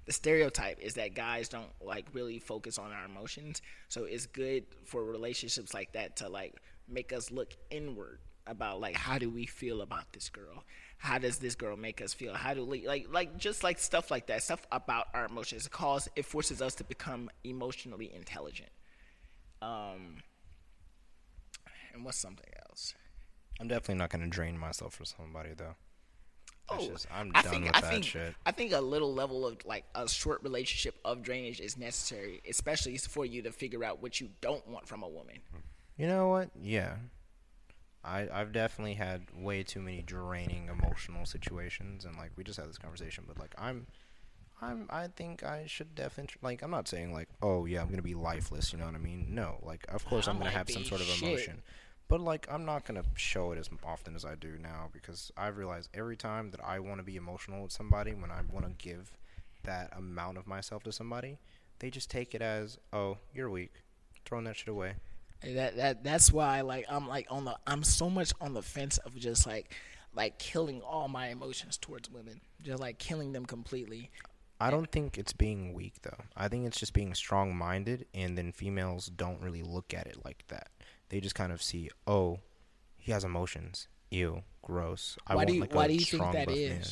The stereotype is that guys don't like really focus on our emotions. So it's good for relationships like that to like make us look inward about like how do we feel about this girl? How does this girl make us feel? How do we like like just like stuff like that, stuff about our emotions. It cause it forces us to become emotionally intelligent. Um and what's something else? I'm definitely not gonna drain myself for somebody though. That's Oh, just, I'm I done think with I that think shit. I think a little level of like a short relationship of drainage is necessary, especially for you to figure out what you don't want from a woman. You know what? Yeah. I I've definitely had way too many draining emotional situations and like we just had this conversation but like I'm I'm I think I should definitely like I'm not saying like oh yeah I'm to be lifeless, you know what I mean? No, like of course I I'm to have some sort of shit. emotion. But like I'm not to show it as often as I do now because I've realized every time that I want to be emotional with somebody when I want to give that amount of myself to somebody, they just take it as, "Oh, you're weak." Throwing that shit away. That that that's why like I'm like on the I'm so much on the fence of just like like killing all my emotions towards women, just like killing them completely. I don't think it's being weak though. I think it's just being strong-minded, and then females don't really look at it like that. They just kind of see, oh, he has emotions. Ew, gross. I Why do you- like why a do you think strong that man.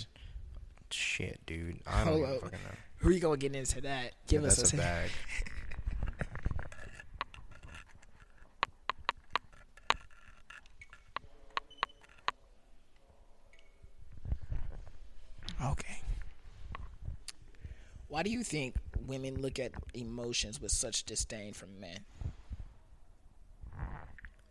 Shit, dude. I don't even fucking know. Who are you gonna get into that? Give Yeah, us that's a a, bag. Okay. Why do you think women look at emotions with such disdain from men?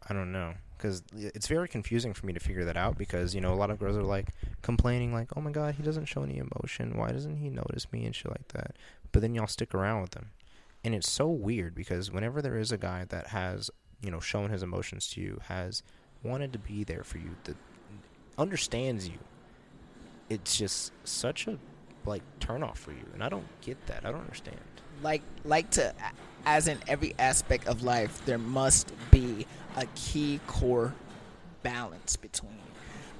I don't know because it's very confusing for me to figure that out because you know a lot of girls are like complaining like oh my god he doesn't show any emotion. Why doesn't he notice me? and shit like that. But then y'all stick around with them. And it's so weird because whenever there is a guy that has you know shown his emotions to you has wanted to be there for you that understands you it's just such a like turn off for you and I don't get that. I don't understand. Like like to as in every aspect of life there must be a key core balance between.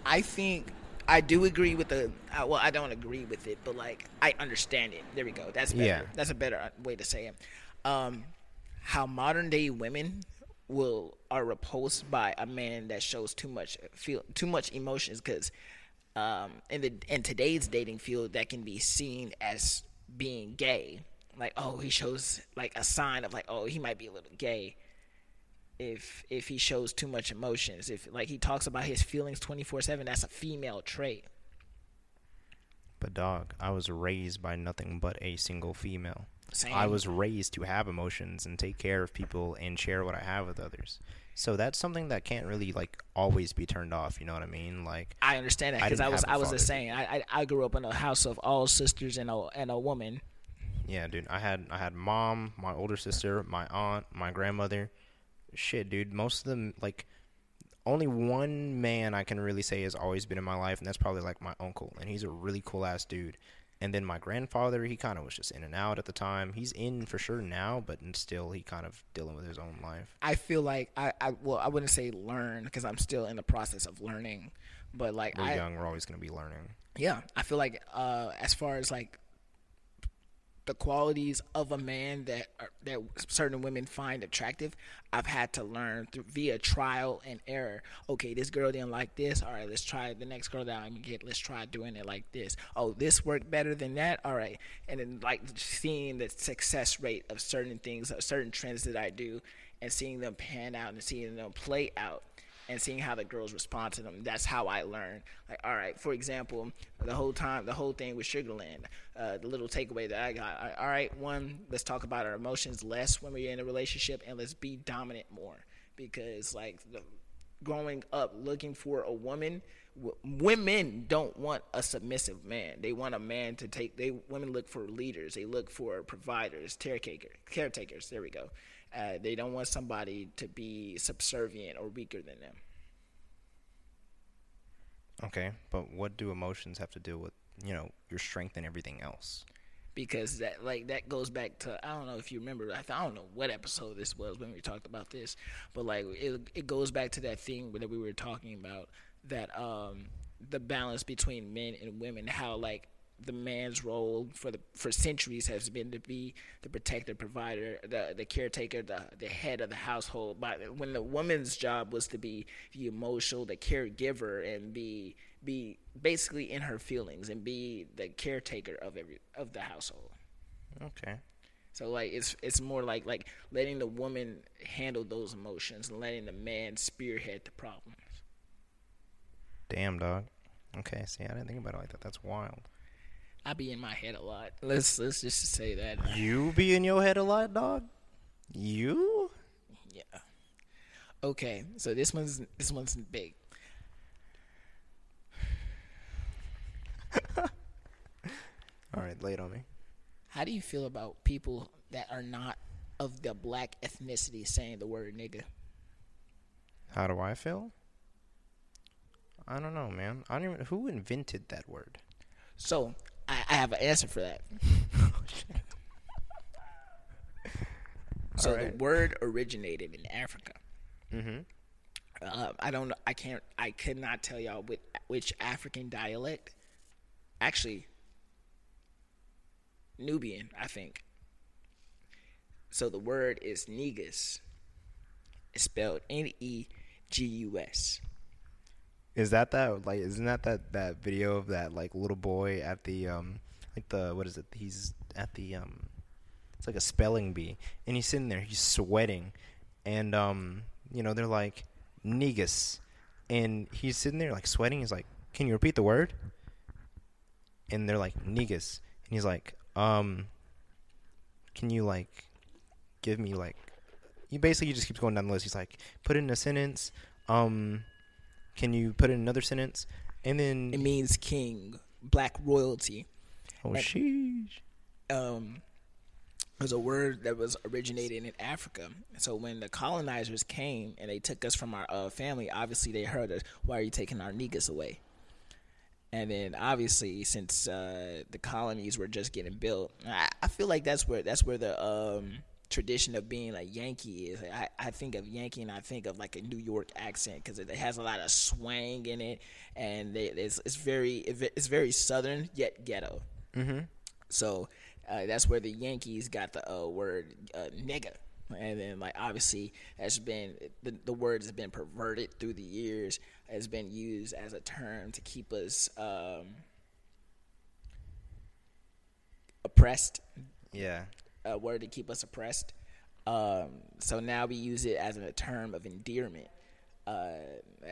I think i do agree with the uh, well i don't agree with it but like i understand it. There we go. That's better. Yeah. that's a better uh, way to say it. Um how modern day women will are repulsed by a man that shows too much feel too much emotions because um, in the in today's dating field that can be seen as being gay. Like, oh, he shows like a sign of like, oh, he might be a little gay. If if he shows too much emotions, if like he talks about his feelings twenty four seven, that's a female trait. But dog, I was raised by nothing but a single female. Same. I was raised to have emotions and take care of people and share what I have with others. So that's something that can't really like always be turned off. You know what I mean? Like I understand that because I, was I was the same. I, I I grew up in a house of all sisters and a and a woman. Yeah, dude. I had I had mom, my older sister, my aunt, my grandmother. Shit, dude. Most of them like only one man I can really say has always been in my life, and that's probably like my uncle, and he's a really cool ass dude. And then my grandfather, he kind of was just in and out at the time. He's in for sure now, but still, he kind of dealing with his own life. I feel like I, I well I wouldn't say learn because I'm still in the process of learning, but like We're I young. We're always gonna be learning. yeah I feel like uh as far as like the qualities of a man that are, that certain women find attractive, I've had to learn through via trial and error. Okay, this girl didn't like this. All right, let's try the next girl that I'm gonna get. Let's try doing it like this. Oh, this worked better than that. All right, and then like seeing the success rate of certain things, of certain trends that I do, and seeing them pan out and seeing them play out and seeing how the girls respond to them. That's how I learn. Like, all right, for example, the whole time, the whole thing with Sugarland, uh, the little takeaway that I got. All right, one, let's talk about our emotions less when we're in a relationship, and let's be dominant more. Because like the, growing up, looking for a woman, women don't want a submissive man. They want a man to take. They women look for leaders. They look for providers, caretaker, caretakers. There we go. Uh, they don't want somebody to be subservient or weaker than them. Okay, but what do emotions have to do with you know your strength and everything else? Because that like that goes back to I don't know if you remember I, th- I don't know what episode this was when we talked about this, but like it it goes back to that thing that we were talking about that um the balance between men and women how like the man's role for the for centuries has been to be the protector, provider, the the caretaker, the the head of the household. But when the woman's job was to be the emotional, the caregiver, and be be basically in her feelings and be the caretaker of every of the household. Okay. So like it's it's more like like letting the woman handle those emotions and letting the man spearhead the problems. Damn, dog. Okay, see, I didn't think about it like that. That's wild. I be in my head a lot. Let's let's just say that. You be in your head a lot, dog. You? Yeah. Okay, so this one's this one's big. All right, lay it on me. How do you feel about people that are not of the black ethnicity saying the word nigga? How do I feel? I don't know, man. I don't even. Who invented that word? So I, I have an answer for that. so Alright. the word originated in Africa. Mm-hmm. Uh, I don't. I can't. I could not tell y'all which, which African dialect. Actually, Nubian, I think. So the word is negus. It's spelled N E G U S. Is that that like? Isn't that that that video of that like little boy at the um like the what is it? He's at the um it's like a spelling bee and he's sitting there he's sweating and um you know they're like negus and he's sitting there like sweating he's like can you repeat the word and they're like negus and he's like um can you like give me like he basically just keeps going down the list he's like put it in a sentence um can you put in another sentence and then It means king, black royalty. oh and- sheesh um, was a word that was originated in Africa. So when the colonizers came and they took us from our uh, family, obviously they heard us. Why are you taking our niggas away? And then obviously, since uh, the colonies were just getting built, I, I feel like that's where that's where the um, tradition of being a Yankee is. I, I think of Yankee and I think of like a New York accent because it has a lot of swang in it, and they, it's it's very it's very southern yet ghetto. mm-hmm So uh, that's where the Yankees got the uh, word uh, nigga. And then, like, obviously, that's been the, the word has been perverted through the years, has been used as a term to keep us um, oppressed, yeah a word to keep us oppressed. Um, so now we use it as a term of endearment. Uh,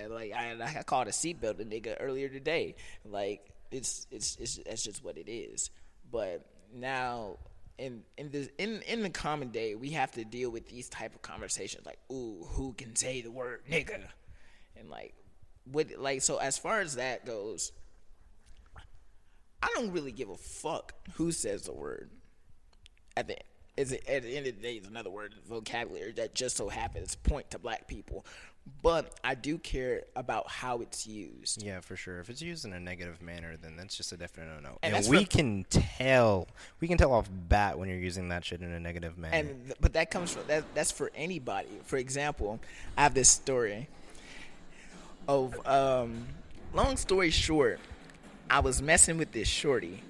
like I, I called a seatbelt a nigga earlier today. Like it's it's it's that's just what it is. But now in in this in in the common day, we have to deal with these type of conversations. Like, ooh, who can say the word nigga? And like, what like so as far as that goes, I don't really give a fuck who says the word at the is it, at the end of the day it's another word vocabulary that just so happens point to black people. But I do care about how it's used. Yeah, for sure. If it's used in a negative manner, then that's just a definite no-no. And And, we can tell, we can tell off bat when you're using that shit in a negative manner. And but that comes from that that's for anybody. For example, I have this story of um long story short, I was messing with this shorty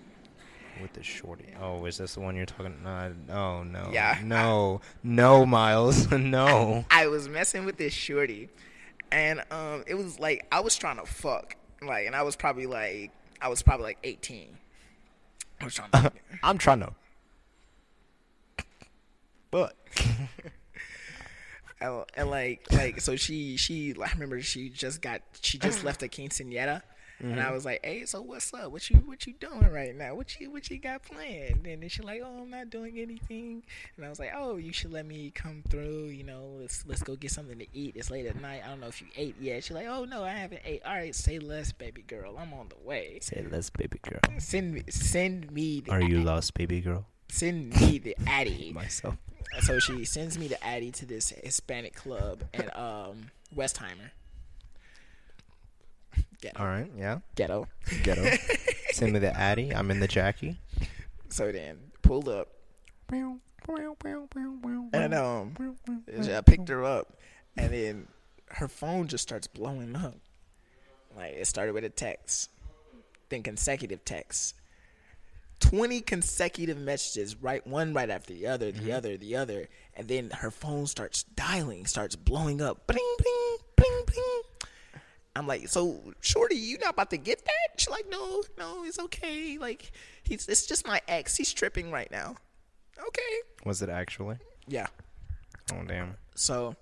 with the shorty. Oh, is this the one you're talking? Uh, oh no. Yeah. No. no, Miles. no. I was messing with this shorty, and um, it was like I was trying to fuck, like, and I was probably like, I was probably like 18. I was trying to. I'm trying to. But and, and like, like, so she, she, I remember she just got, she just left a quinceanera. And I was like, "Hey, so what's up? What you what you doing right now? What you what you got planned?" And then she's like, "Oh, I'm not doing anything." And I was like, "Oh, you should let me come through. You know, let's let's go get something to eat. It's late at night. I don't know if you ate yet." She's like, "Oh no, I haven't ate. All right, say less, baby girl. I'm on the way. say less, baby girl. Send me send me the Are you lost, baby girl? send me the addy." Myself. so she sends me the addy to this Hispanic club in um Westheimer. Ghetto. All right. Yeah. Ghetto. Ghetto. Send me the Addy. I'm in the Jackie. So then pulled up and And um I picked her up and then her phone just starts blowing up. Like it started with a text, then consecutive texts. 20 consecutive messages, right one right after the other, the other, the other, and then her phone starts dialing, starts blowing up. Bling bling bling bling. I'm like, so shorty, you not about to get that? She's like, no, no, it's okay. Like, he's it's just my ex. He's tripping right now. Okay. Was it actually? Yeah. Oh damn. So,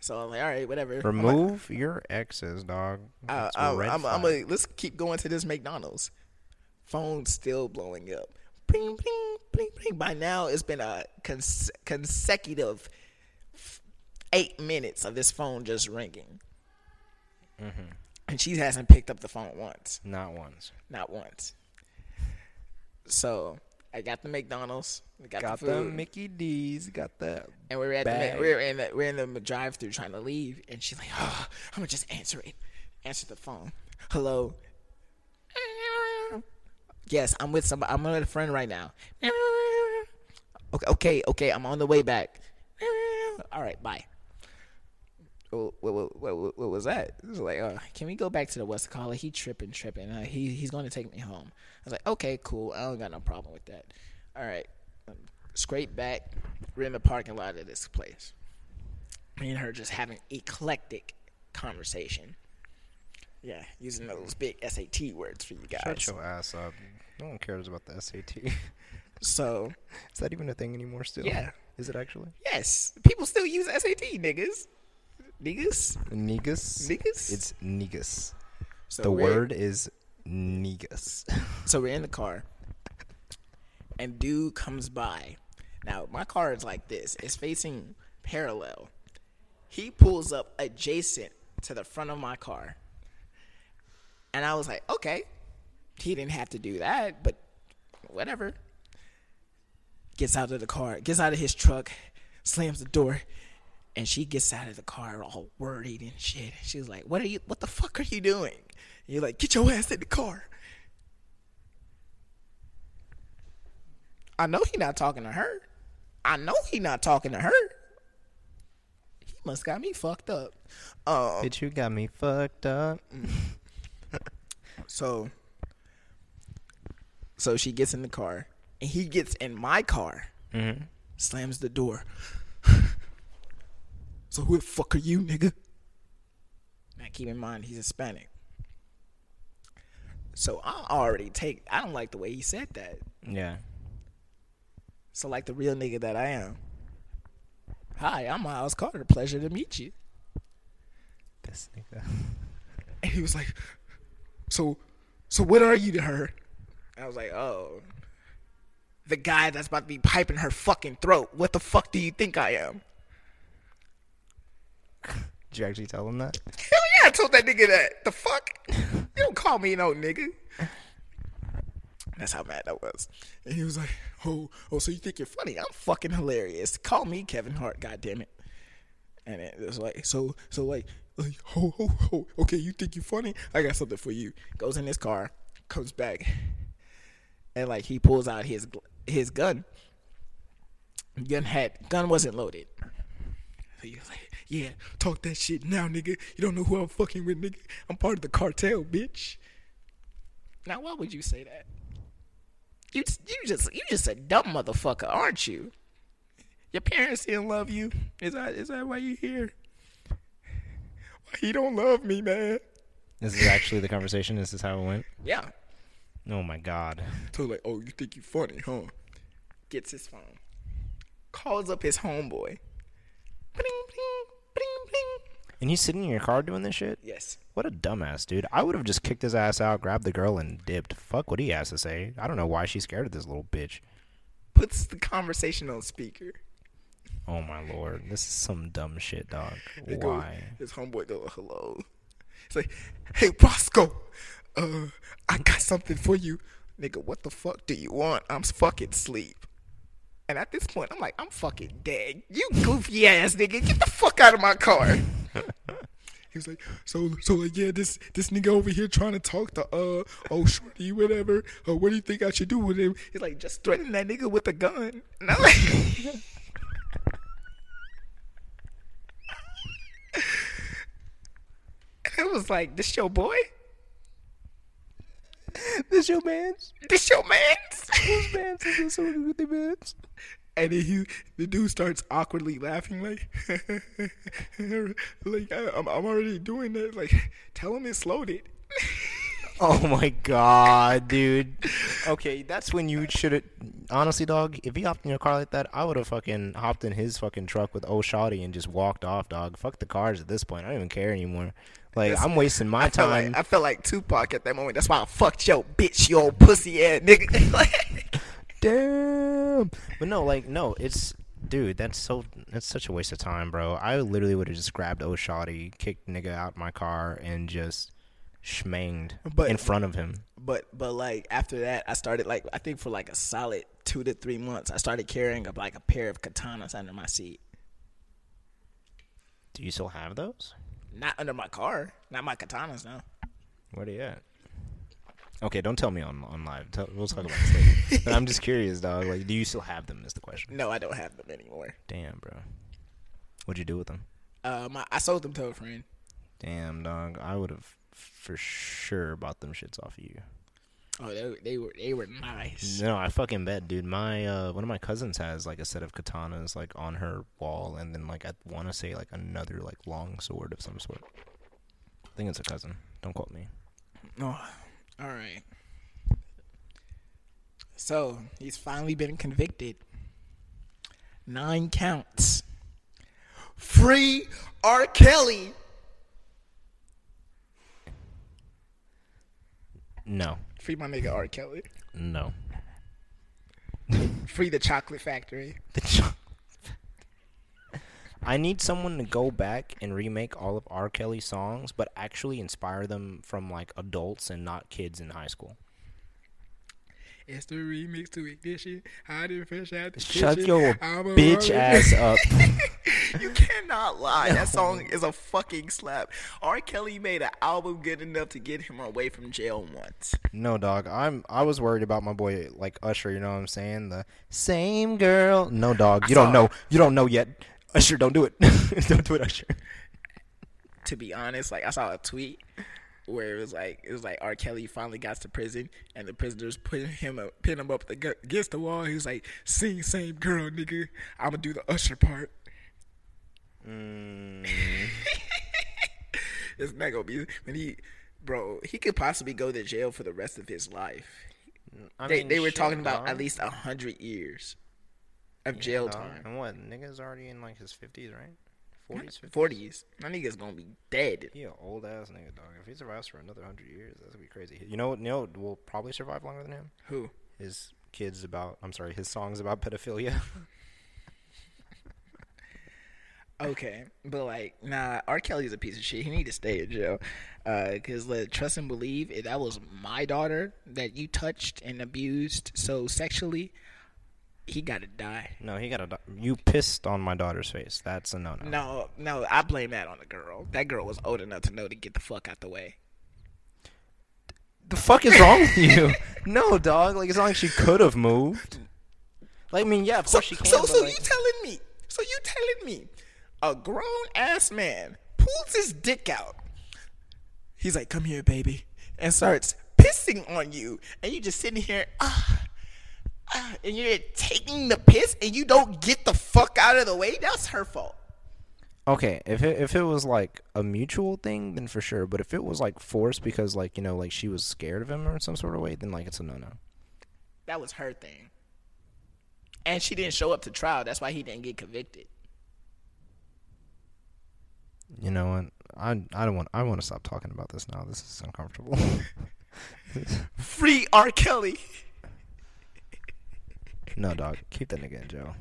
so I'm like, all right, whatever. I'm like, Remove your exes, dog. Uh, a I'm, I'm, gonna let's keep going to this McDonald's. Phone still blowing up. Bling bling bling bling. By now, it's been a cons- consecutive eight minutes of this phone just ringing, Mm-hmm. And she hasn't picked up the phone once, Not once. not once. So I got the McDonald's, we got, Got the the Mickey D's. Got the. and we're at the bag. Ma- we're in the we're in the drive-through trying to leave, and she's like, ah, oh, "I'm gonna just answer it." Answer the phone. Hello. Yes, I'm with somebody. I'm with a friend right now. Okay, okay, okay. I'm on the way back. All right, bye. What, what, what, what, was that? It was like, uh, can we go back to the West Caller? He tripping, tripping. Uh, he he's going to take me home. I was like, okay, cool. I don't got no problem with that. All right, scrape back. We're in the parking lot of this place. Me and her just having eclectic conversation. Yeah, using those big SAT words for you guys. Shut your ass up. No one cares about the SAT. So Is that even a thing anymore? Still? Yeah. Is it actually? yes, people still use SAT, niggas. Niggas. Negus. Niggas? It's negus. So The we're- word is negus. So we're in the car, and dude comes by. Now my car is like this; it's facing parallel. He pulls up adjacent to the front of my car, and I was like, "Okay." He didn't have to do that, but whatever. Gets out of the car, gets out of his truck, slams the door, and she gets out of the car all worried and shit. She's like, "What are you? What the fuck are you doing?" And you're like, "Get your ass in the car." I know he not talking to her. I know he not talking to her. He must got me fucked up. Um, Bitch, you got me fucked up. so, so she gets in the car, and he gets in my car, Mm-hmm. slams the door. So who the fuck are you, nigga? Now keep in mind he's Hispanic. So I already take. I don't like the way he said that. Yeah. So like the real nigga that I am. Hi, I'm Miles Carter. Pleasure to meet you. This nigga. And he was like, "So, so what are you to her?" I was like, "Oh, the guy that's about to be piping her fucking throat. What the fuck do you think I am?" Did you actually tell him that? Hell yeah, I told that nigga that. The fuck? You don't call me no nigga. That's how mad I was. And he was like, "Oh, oh, so you think you're funny? I'm fucking hilarious. Call me Kevin Hart, goddamn it." And it was like, so, so like, like, ho, ho, ho. Okay, you think you're funny? I got something for you. Goes in his car, comes back, and like he pulls out his his gun. Gun had gun wasn't loaded. So was like, yeah, talk that shit now, nigga. You don't know who I'm fucking with, nigga. I'm part of the cartel, bitch. Now, why would you say that? You you just you just a dumb motherfucker, aren't you? Your parents didn't love you. Is that is that why you here? Why you don't love me, man? This is actually the conversation. This is how it went. Yeah. Oh my god. So like, oh, you think you funny, huh? Gets his phone, calls up his homeboy. Bling, bling, bling, bling. And he's sitting in your car doing this shit? Yes. What a dumbass, dude. I would have just kicked his ass out, grabbed the girl, and dipped. Fuck what he has to say. I don't know why she's scared of this little bitch. Puts the conversation on speaker. Oh my lord. This is some dumb shit, dog. It goes- Why? his homeboy go hello. He's like, hey Roscoe, uh, I got something for you, nigga. What the fuck do you want? I'm fucking sleep. And at this point, I'm like, I'm fucking dead. You goofy ass nigga, get the fuck out of my car. He was like, so, so like, yeah, this this nigga over here trying to talk to uh, oh shorty, whatever. Uh, what do you think I should do with him? He's like, just threaten that nigga with a gun. And I'm like, I was like, this your boy? This your man's? This your man's? Whose man's is this? With their man's? And then he, the dude starts awkwardly laughing, like, like I, I'm, I'm already doing that. Like, tell him it's loaded. Oh my god, dude. Okay, that's when you should have. Honestly, dog, if he hopped in your car like that, I would have fucking hopped in his fucking truck with old and just walked off, dog. Fuck the cars at this point. I don't even care anymore. Like, That's- I'm wasting my I time. like I felt like Tupac at that moment. That's why I fucked your bitch, you old pussy ass nigga. Damn. But no, like, no, it's. Dude, that's so. That's such a waste of time, bro. I literally would have just grabbed old kicked nigga out my car, and just schmanged But- in front of him. but but like after that, I started like I think for like a solid two to three months, I started carrying a, like a pair of katanas under my seat, Do you still have those? not under my car, not my katanas. No. Where they at? Okay, don't tell me on on live. Tell, we'll talk about this later. but I'm just curious, dog. Like, do you still have them? Is the question. No, I don't have them anymore. Damn, bro. What'd you do with them? Um, I, I sold them to a friend. Damn, dog. I would have for sure bought them shits off of you. Oh, they, they were they were nice. No, I fucking bet, dude. My uh, one of my cousins has like a set of katanas like on her wall, and then like I want to say like another like long sword of some sort. I think it's a cousin. Don't quote me. Oh, all right. So he's finally been convicted. Nine counts. Free R. Kelly. No, Free my nigga R. Kelly. no. Free the Chocolate Factory. The cho- I need someone to go back and remake all of R. Kelly songs, but actually inspire them from like adults and not kids in high school. It's the remix to Ignition. I didn't fish out the Shut kitchen. your I'm bitch ass up. you cannot lie. That song is a fucking slap. R. Kelly made an album good enough to get him away from jail once. No, dog. I'm. I was worried about my boy like Usher. You know what I'm saying? The same girl. No, dog. You saw- don't know. You don't know yet. Usher, don't do it. don't do it, Usher. to be honest, like I saw a tweet where it was like it was like R. Kelly finally got to prison and the prisoners put him up, pin him up against the wall. He was like, "Sing same girl, nigga. I'm gonna do the Usher part." Mm, It's not gonna be when he, bro. He could possibly go to jail for the rest of his life. I they mean, they were talking about at least a hundred years of Yeah, jail dog. time. And what? Nigga's already in like his fifties, right? Forties, fifties. Forties. My nigga's gonna be dead. He an old ass nigga, dog. If he survives for another hundred years, that's gonna be crazy. You know, you know, will probably survive longer than him. Who? His kids about. I'm sorry, his songs about pedophilia. Okay, but like, nah, R. Kelly's a piece of shit. He need to stay in jail. Uh, cause let trust and believe, if that was my daughter that you touched and abused so sexually, he gotta die. no, he got a. You pissed on my daughter's face. That's a no no. No, no, I blame that on the girl. That girl was old enough to know to get the fuck out the way. The fuck is wrong with you? no, dog. Like it's not like she could have moved. Like I mean, yeah, of So, course she can. so, so like- you telling me? So you telling me a grown ass man pulls his dick out? He's like, "Come here, baby," and starts pissing on you, and you just sitting here, ah, ah, and you're taking the piss and you don't get the fuck out of the way, that's her fault. Okay, if it if it was like a mutual thing, then for sure. But if it was like forced because like you know like she was scared of him or some sort of way, then like it's a no no. That was her thing. And she didn't show up to trial. That's why he didn't get convicted. You know what? I I don't want I want to stop talking about this now. This is uncomfortable. Free R. Kelly. No, dog. Keep that nigga in jail.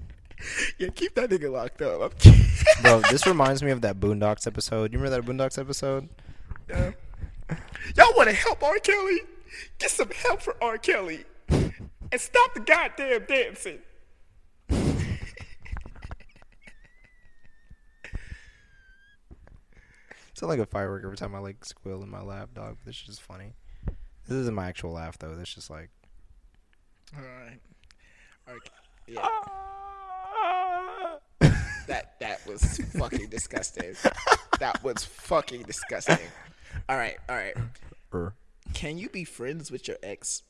Yeah, keep that nigga locked up. I'm kidding. Bro, this reminds me of that Boondocks episode. You remember that Boondocks episode? Yeah. Y'all want to help R. Kelly? Get some help for R. Kelly. And stop the goddamn dancing. Sound like a firework every time I like squeal in my laugh, dog. This is just funny. This isn't my actual laugh though. This is just like All right. Okay. Yeah. that that was fucking disgusting. That was fucking disgusting. All right, all right. er. Can you be friends with your ex?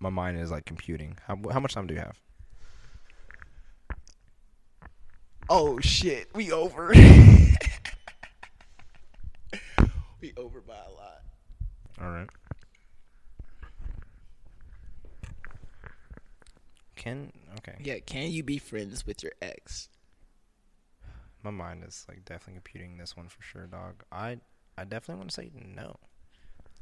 My mind is like computing. How how much time do you have? Oh shit, we over. we over by a lot. All right. Can okay. Yeah, can you be friends with your ex? My mind is like definitely computing this one for sure, dog. I I definitely want to say no.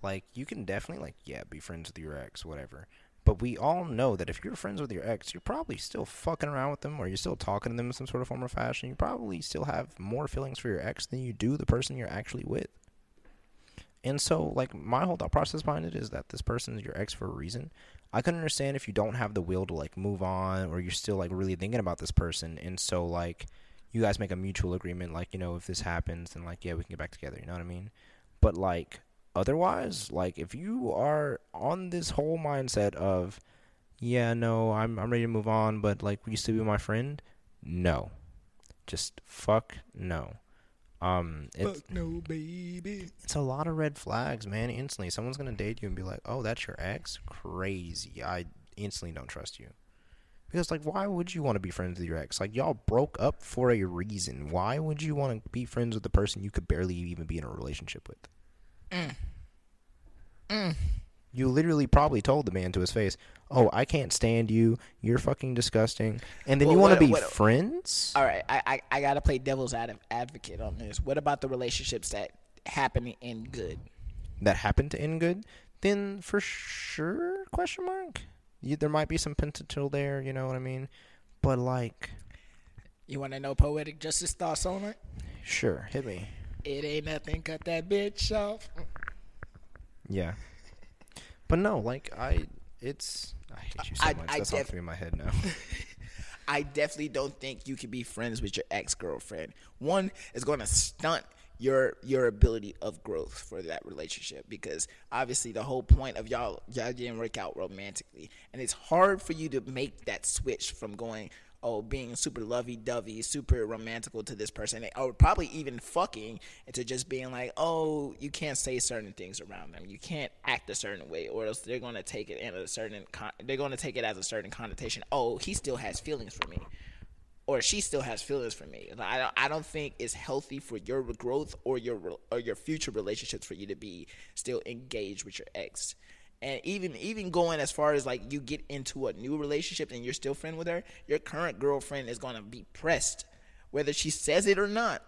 Like you can definitely like yeah, be friends with your ex, whatever. But we all know that if you're friends with your ex, you're probably still fucking around with them or you're still talking to them in some sort of form or fashion. You probably still have more feelings for your ex than you do the person you're actually with. And so, like, my whole thought process behind it is that this person is your ex for a reason. I can understand if you don't have the will to, like, move on or you're still, like, really thinking about this person. And so, like, you guys make a mutual agreement, like, you know, if this happens, then, like, yeah, we can get back together. You know what I mean? But, like, otherwise, like, if you are on this whole mindset of, yeah, no, I'm, I'm ready to move on, but, like, will you still be my friend? No. Just fuck no. Um, it's, Fuck no, baby. it's a lot of red flags, man. Instantly, someone's gonna date you and be like, "Oh, that's your ex." Crazy. I instantly don't trust you because, like, why would you want to be friends with your ex? Like, y'all broke up for a reason. Why would you want to be friends with the person you could barely even be in a relationship with? You literally probably told the man to his face, "Oh, I can't stand you. You're fucking disgusting." And then Well, you want to be what- friends? All right, I, I I gotta play devil's advocate on this. What about the relationships that happen in good? that happened to end good, then for sure, question mark. You, there might be some potential there, you know what I mean? But like, You want to know poetic justice thoughts on it? sure, hit me. It ain't nothing. Cut that bitch off. Yeah. But no, like I, it's I hate you so I- much. I That's all def- through my head now. I definitely don't think you can be friends with your ex girlfriend. One is going to stunt your your ability of growth for that relationship because obviously the whole point of y'all y'all didn't work out romantically, and it's hard for you to make that switch from going oh being super lovey dovey, super romantical to this person, or oh, probably even fucking, into just being like oh you can't say certain things around them, you can't act a certain way, or else they're going to take it in a certain con- they're to take it as a certain connotation. Oh he still has feelings for me or she still has feelings for me. I don't, I don't think it's healthy for your growth or your or your future relationships for you to be still engaged with your ex. And even even going as far as like you get into a new relationship and you're still friend with her, your current girlfriend is gonna be pressed, whether she says it or not.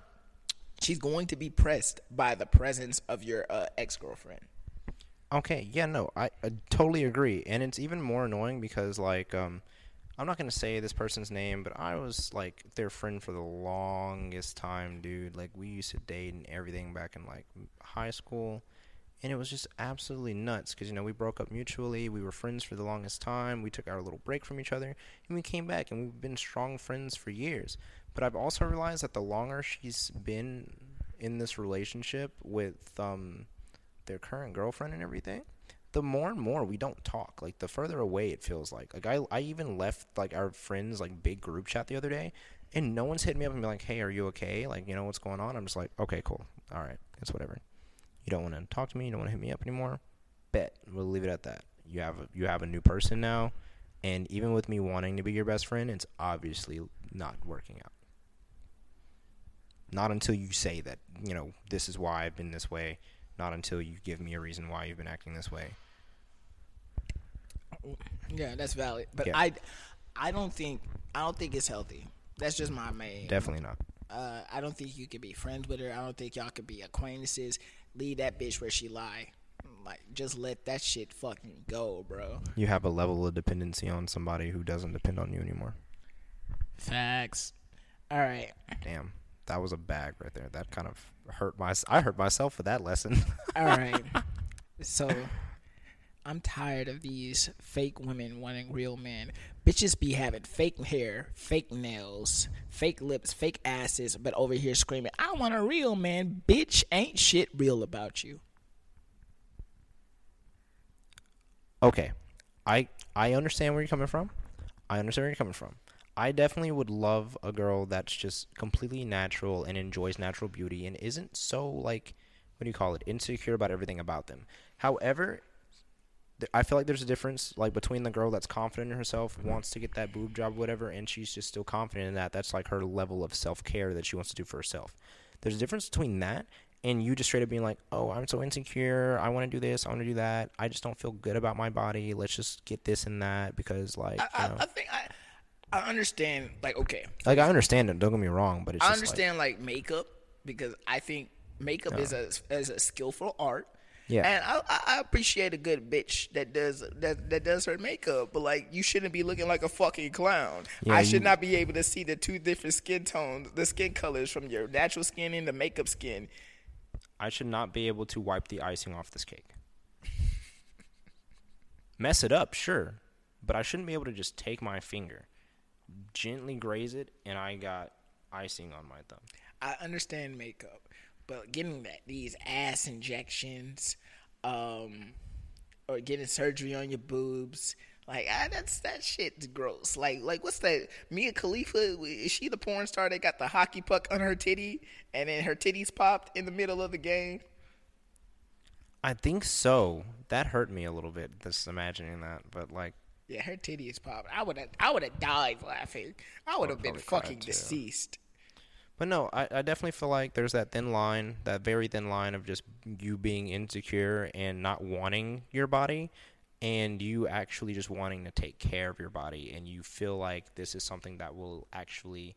She's going to be pressed by the presence of your uh, ex girlfriend. Okay, yeah, no, I, I totally agree, and it's even more annoying because like um, I'm not gonna say this person's name, but I was like their friend for the longest time, dude. Like we used to date and everything back in like high school, and it was just absolutely nuts because you know we broke up mutually. We were friends for the longest time. We took our little break from each other, and we came back, and we've been strong friends for years. But I've also realized that the longer she's been in this relationship with um their current girlfriend and everything, the more and more we don't talk. Like the further away it feels like. Like I I even left like our friends like big group chat the other day and no one's hit me up and be like, "Hey, are you okay? Like, you know what's going on?" I'm just like, "Okay, cool. All right. It's whatever." You don't want to talk to me. You don't want to hit me up anymore. Bet we'll leave it at that. You have a, you have a new person now, and even with me wanting to be your best friend, it's obviously not working out. Not until you say that you know this is why I've been this way. Not until you give me a reason why you've been acting this way. Yeah, that's valid. But Yeah. I, I don't think I don't think it's healthy. That's just my main. Definitely not. Uh, I don't think you could be friends with her. I don't think y'all could be acquaintances. Leave that bitch where she lie. Like, just let that shit fucking go, bro. You have a level of dependency on somebody who doesn't depend on you anymore. Facts. All right. Damn, that was a bag right there. That kind of hurt my. I hurt myself for that lesson. All right. so, I'm tired of these fake women wanting real men. Bitches be having fake hair, fake nails, fake lips, fake asses, but over here screaming, I want a real man. Bitch, ain't shit real about you. okay, I I understand where you're coming from. I understand where you're coming from. I definitely would love a girl that's just completely natural and enjoys natural beauty and isn't so like what do you call it insecure about everything about them. However, I feel like there's a difference like between the girl that's confident in herself, wants to get that boob job, whatever, and she's just still confident in that. That's like her level of self care that she wants to do for herself. There's a difference between that and you just straight up being like, "Oh, I'm so insecure. I want to do this. I want to do that. I just don't feel good about my body. Let's just get this and that because, like, I, you know, I think I, I understand. Like, okay, like I understand it. Don't get me wrong, but it's I understand like, makeup because I think makeup is a is a skillful art. Yeah. and I, I appreciate a good bitch that does that that does her makeup, but like you shouldn't be looking like a fucking clown. Yeah, I should you- not be able to see the two different skin tones, the skin colors from your natural skin and the makeup skin. I should not be able to wipe the icing off this cake. Mess it up, sure, but I shouldn't be able to just take my finger, gently graze it, and I got icing on my thumb. I understand makeup, but getting that these ass injections, um, or getting surgery on your boobs, like ah, that's that shit's gross. Like like what's that? Mia Khalifa is she the porn star that got the hockey puck on her titty and then her titties popped in the middle of the game? I think so. That hurt me a little bit, just imagining that. But like, Yeah, her titties popped. I would have I would have died laughing. I would have been fucking deceased. But no, I, I definitely feel like there's that thin line, that very thin line of just you being insecure and not wanting your body, and you actually just wanting to take care of your body, and you feel like this is something that will actually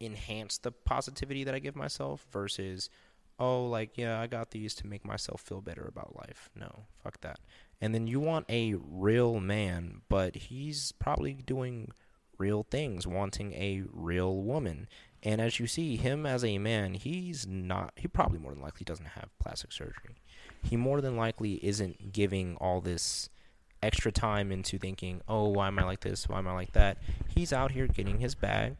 enhance the positivity that I give myself versus, oh, like, yeah, I got these to make myself feel better about life. No, fuck that. And then you want a real man, but he's probably doing real things, wanting a real woman. And as you see, him as a man, he's not, he probably more than likely doesn't have plastic surgery. He more than likely isn't giving all this extra time into thinking, oh, why am I like this? Why am I like that? He's out here getting his bag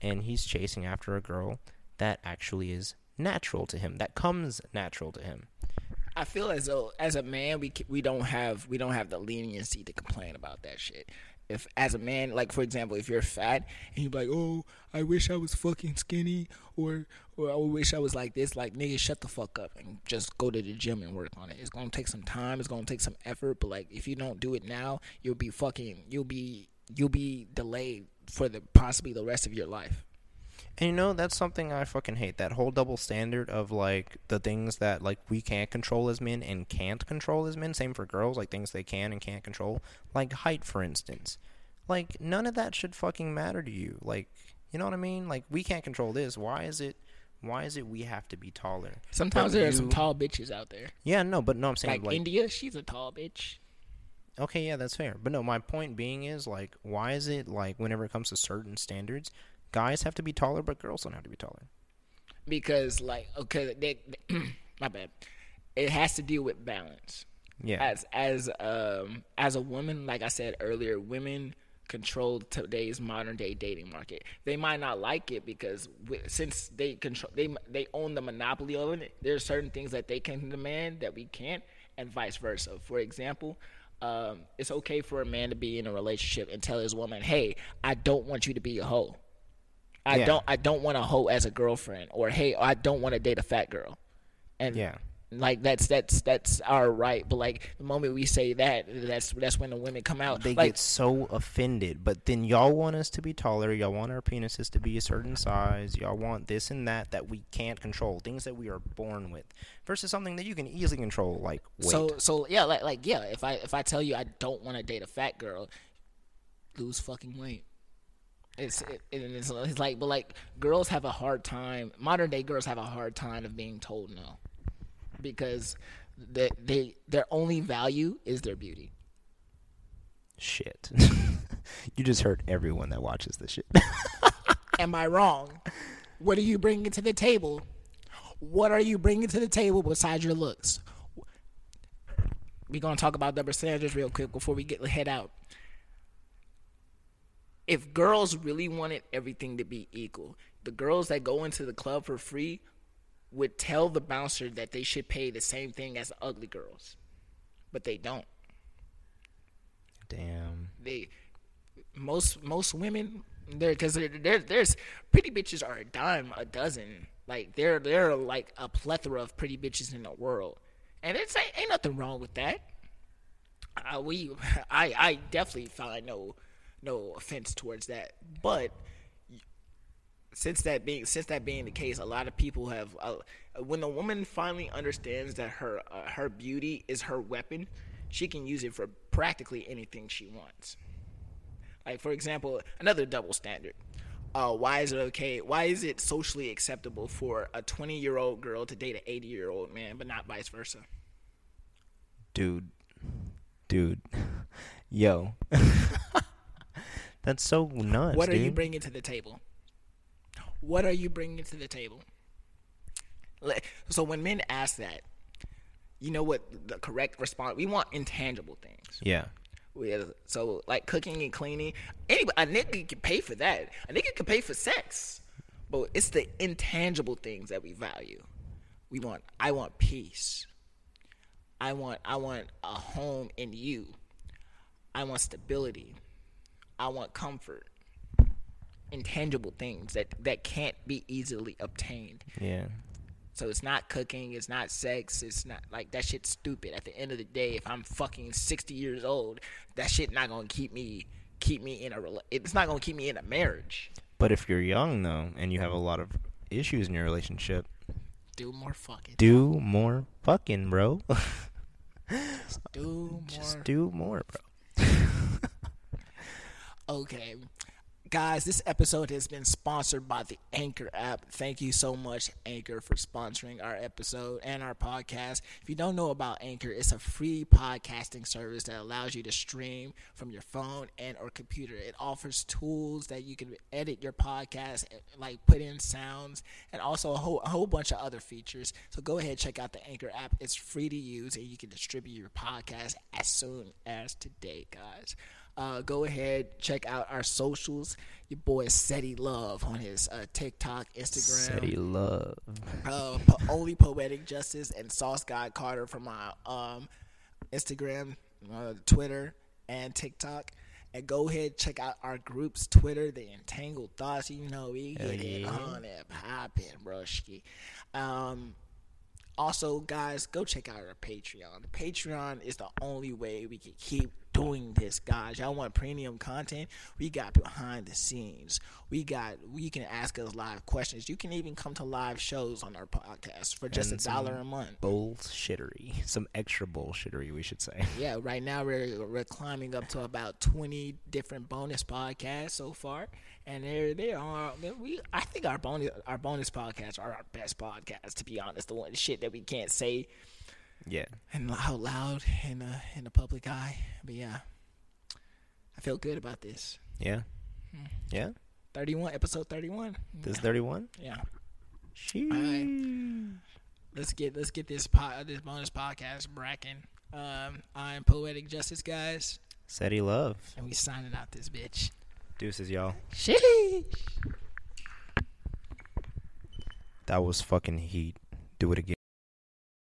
and he's chasing after a girl that actually is natural to him, that comes natural to him. I feel as though as a man we we don't have we don't have the leniency to complain about that shit. If as a man, like for example, if you're fat and you're like, oh, I wish I was fucking skinny, or or I wish I was like this, like nigga, shut the fuck up and just go to the gym and work on it. It's gonna take some time. It's gonna take some effort, but like if you don't do it now, you'll be fucking you'll be you'll be delayed for the possibly the rest of your life. And you know, that's something I fucking hate. That whole double standard of like the things that like we can't control as men and can't control as men. Same for girls, like things they can and can't control. Like height, for instance. Like none of that should fucking matter to you. Like you know what I mean? Like we can't control this. Why is it why is it we have to be taller? Sometimes But there are some tall bitches out there. Yeah, no, but no, I'm saying Like, like, India, she's a tall bitch. Okay, yeah, that's fair. But no, my point being is like, why is it like whenever it comes to certain standards, guys have to be taller, but girls don't have to be taller? because like okay they, my bad. It has to deal with balance. Yeah, as as um as a woman like i said earlier women control today's modern day dating market. They might not like it because wi- since they control they they own the monopoly of it there are certain things that they can demand that we can't and vice versa. For example um, it's okay for a man to be in a relationship and tell his woman hey i don't want you to be a hoe I Yeah. don't I don't want a hoe as a girlfriend or hey I don't want to date a fat girl. And Yeah. Like that's that's that's our right. But like the moment we say that, that's that's when the women come out. They like get so offended, but then y'all want us to be taller. Y'all want our penises to be a certain size. Y'all want this and that that we can't control. Things that we are born with, versus something that you can easily control, like weight. so so yeah, like like yeah. If I if I tell you I don't want to date a fat girl, lose fucking weight. It's it, it's, it's like but like girls have a hard time. Modern day girls have a hard time of being told no, because they they their only value is their beauty. Shit. you just hurt everyone that watches this shit. Am I wrong? What are you bringing to the table? What are you bringing to the table besides your looks? We're gonna talk about double standards real quick before we get head out. If girls really wanted everything to be equal, the girls that go into the club for free would tell the bouncer that they should pay the same thing as the ugly girls, but they don't. Damn. they most most women there because there, there there's pretty bitches are a dime a dozen like there there are like a plethora of pretty bitches in the world and it's ain't, ain't nothing wrong with that uh, we i i definitely find no no offense towards that but since that being since that being the case, a lot of people have uh, when a woman finally understands that her uh, her beauty is her weapon, she can use it for practically anything she wants. Like for example, another double standard. Uh, why is it okay? Why is it socially acceptable for a 20 year old girl to date an 80 year old man, but not vice versa? Dude. Dude. Yo. That's so nuts. what are you bringing to the table? What are you bringing to the table? So when men ask that, you know what the correct response? We want intangible things. Yeah. So like cooking and cleaning, anybody a nigga can pay for that. A nigga can pay for sex, but it's the intangible things that we value. We want. I want peace. I want. I want a home in you. I want stability. I want comfort. Intangible things that that can't be easily obtained. Yeah. So it's not cooking, it's not sex, it's not like that shit's stupid. At the end of the day, if I'm fucking 60 years old, that shit not going to keep me keep me in a it's not going to keep me in a marriage. But if you're young though and you have a lot of issues in your relationship, Do more fucking. do more fucking, bro. Do more. Just do more, bro. Okay. Guys, this episode has been sponsored by the Anchor app. Thank you so much, Anchor, for sponsoring our episode and our podcast. If you don't know about Anchor, it's a free podcasting service that allows you to stream from your phone and or computer. It offers tools that you can edit your podcast, eh, like put in sounds, and also a whole, a whole bunch of other features. So go ahead, check out the Anchor app. It's free to use, and you can distribute your podcast as soon as today, guys. Uh, go ahead, check out our socials. Your boy Seti Love on his uh, TikTok, Instagram, Steady love. uh, po- only poetic justice, and Sauce God Carter from my um, Instagram, uh, Twitter, and TikTok. And go ahead, check out our group's Twitter, the Entangled Thoughts. You know we get it yeah. on it popping, broski. Um, also, guys, go check out our Patreon. The Patreon is the only way we can keep doing this, guys. Y'all want premium content? We got behind the scenes. We got. You can ask us live questions. You can even come to live shows on our podcast for just a dollar a month. Bullshittery. Some extra bullshittery, we should say. Yeah, right now we're we're climbing up to about twenty different bonus podcasts so far, and they're they are we. I think our bonus our bonus podcasts are our best podcasts. To be honest, the one shit that we can't say Yeah. and out loud in the in the public eye. But yeah, I feel good about this. Yeah. Hmm. Yeah. Thirty one, episode thirty one. This is 31? Yeah, Sheesh. let's get let's get this po- this bonus podcast bracking. Um, I'm poetic justice, guys, Seti love. and we signing out this bitch. Deuces, y'all. Sheesh. That was fucking heat. Do it again.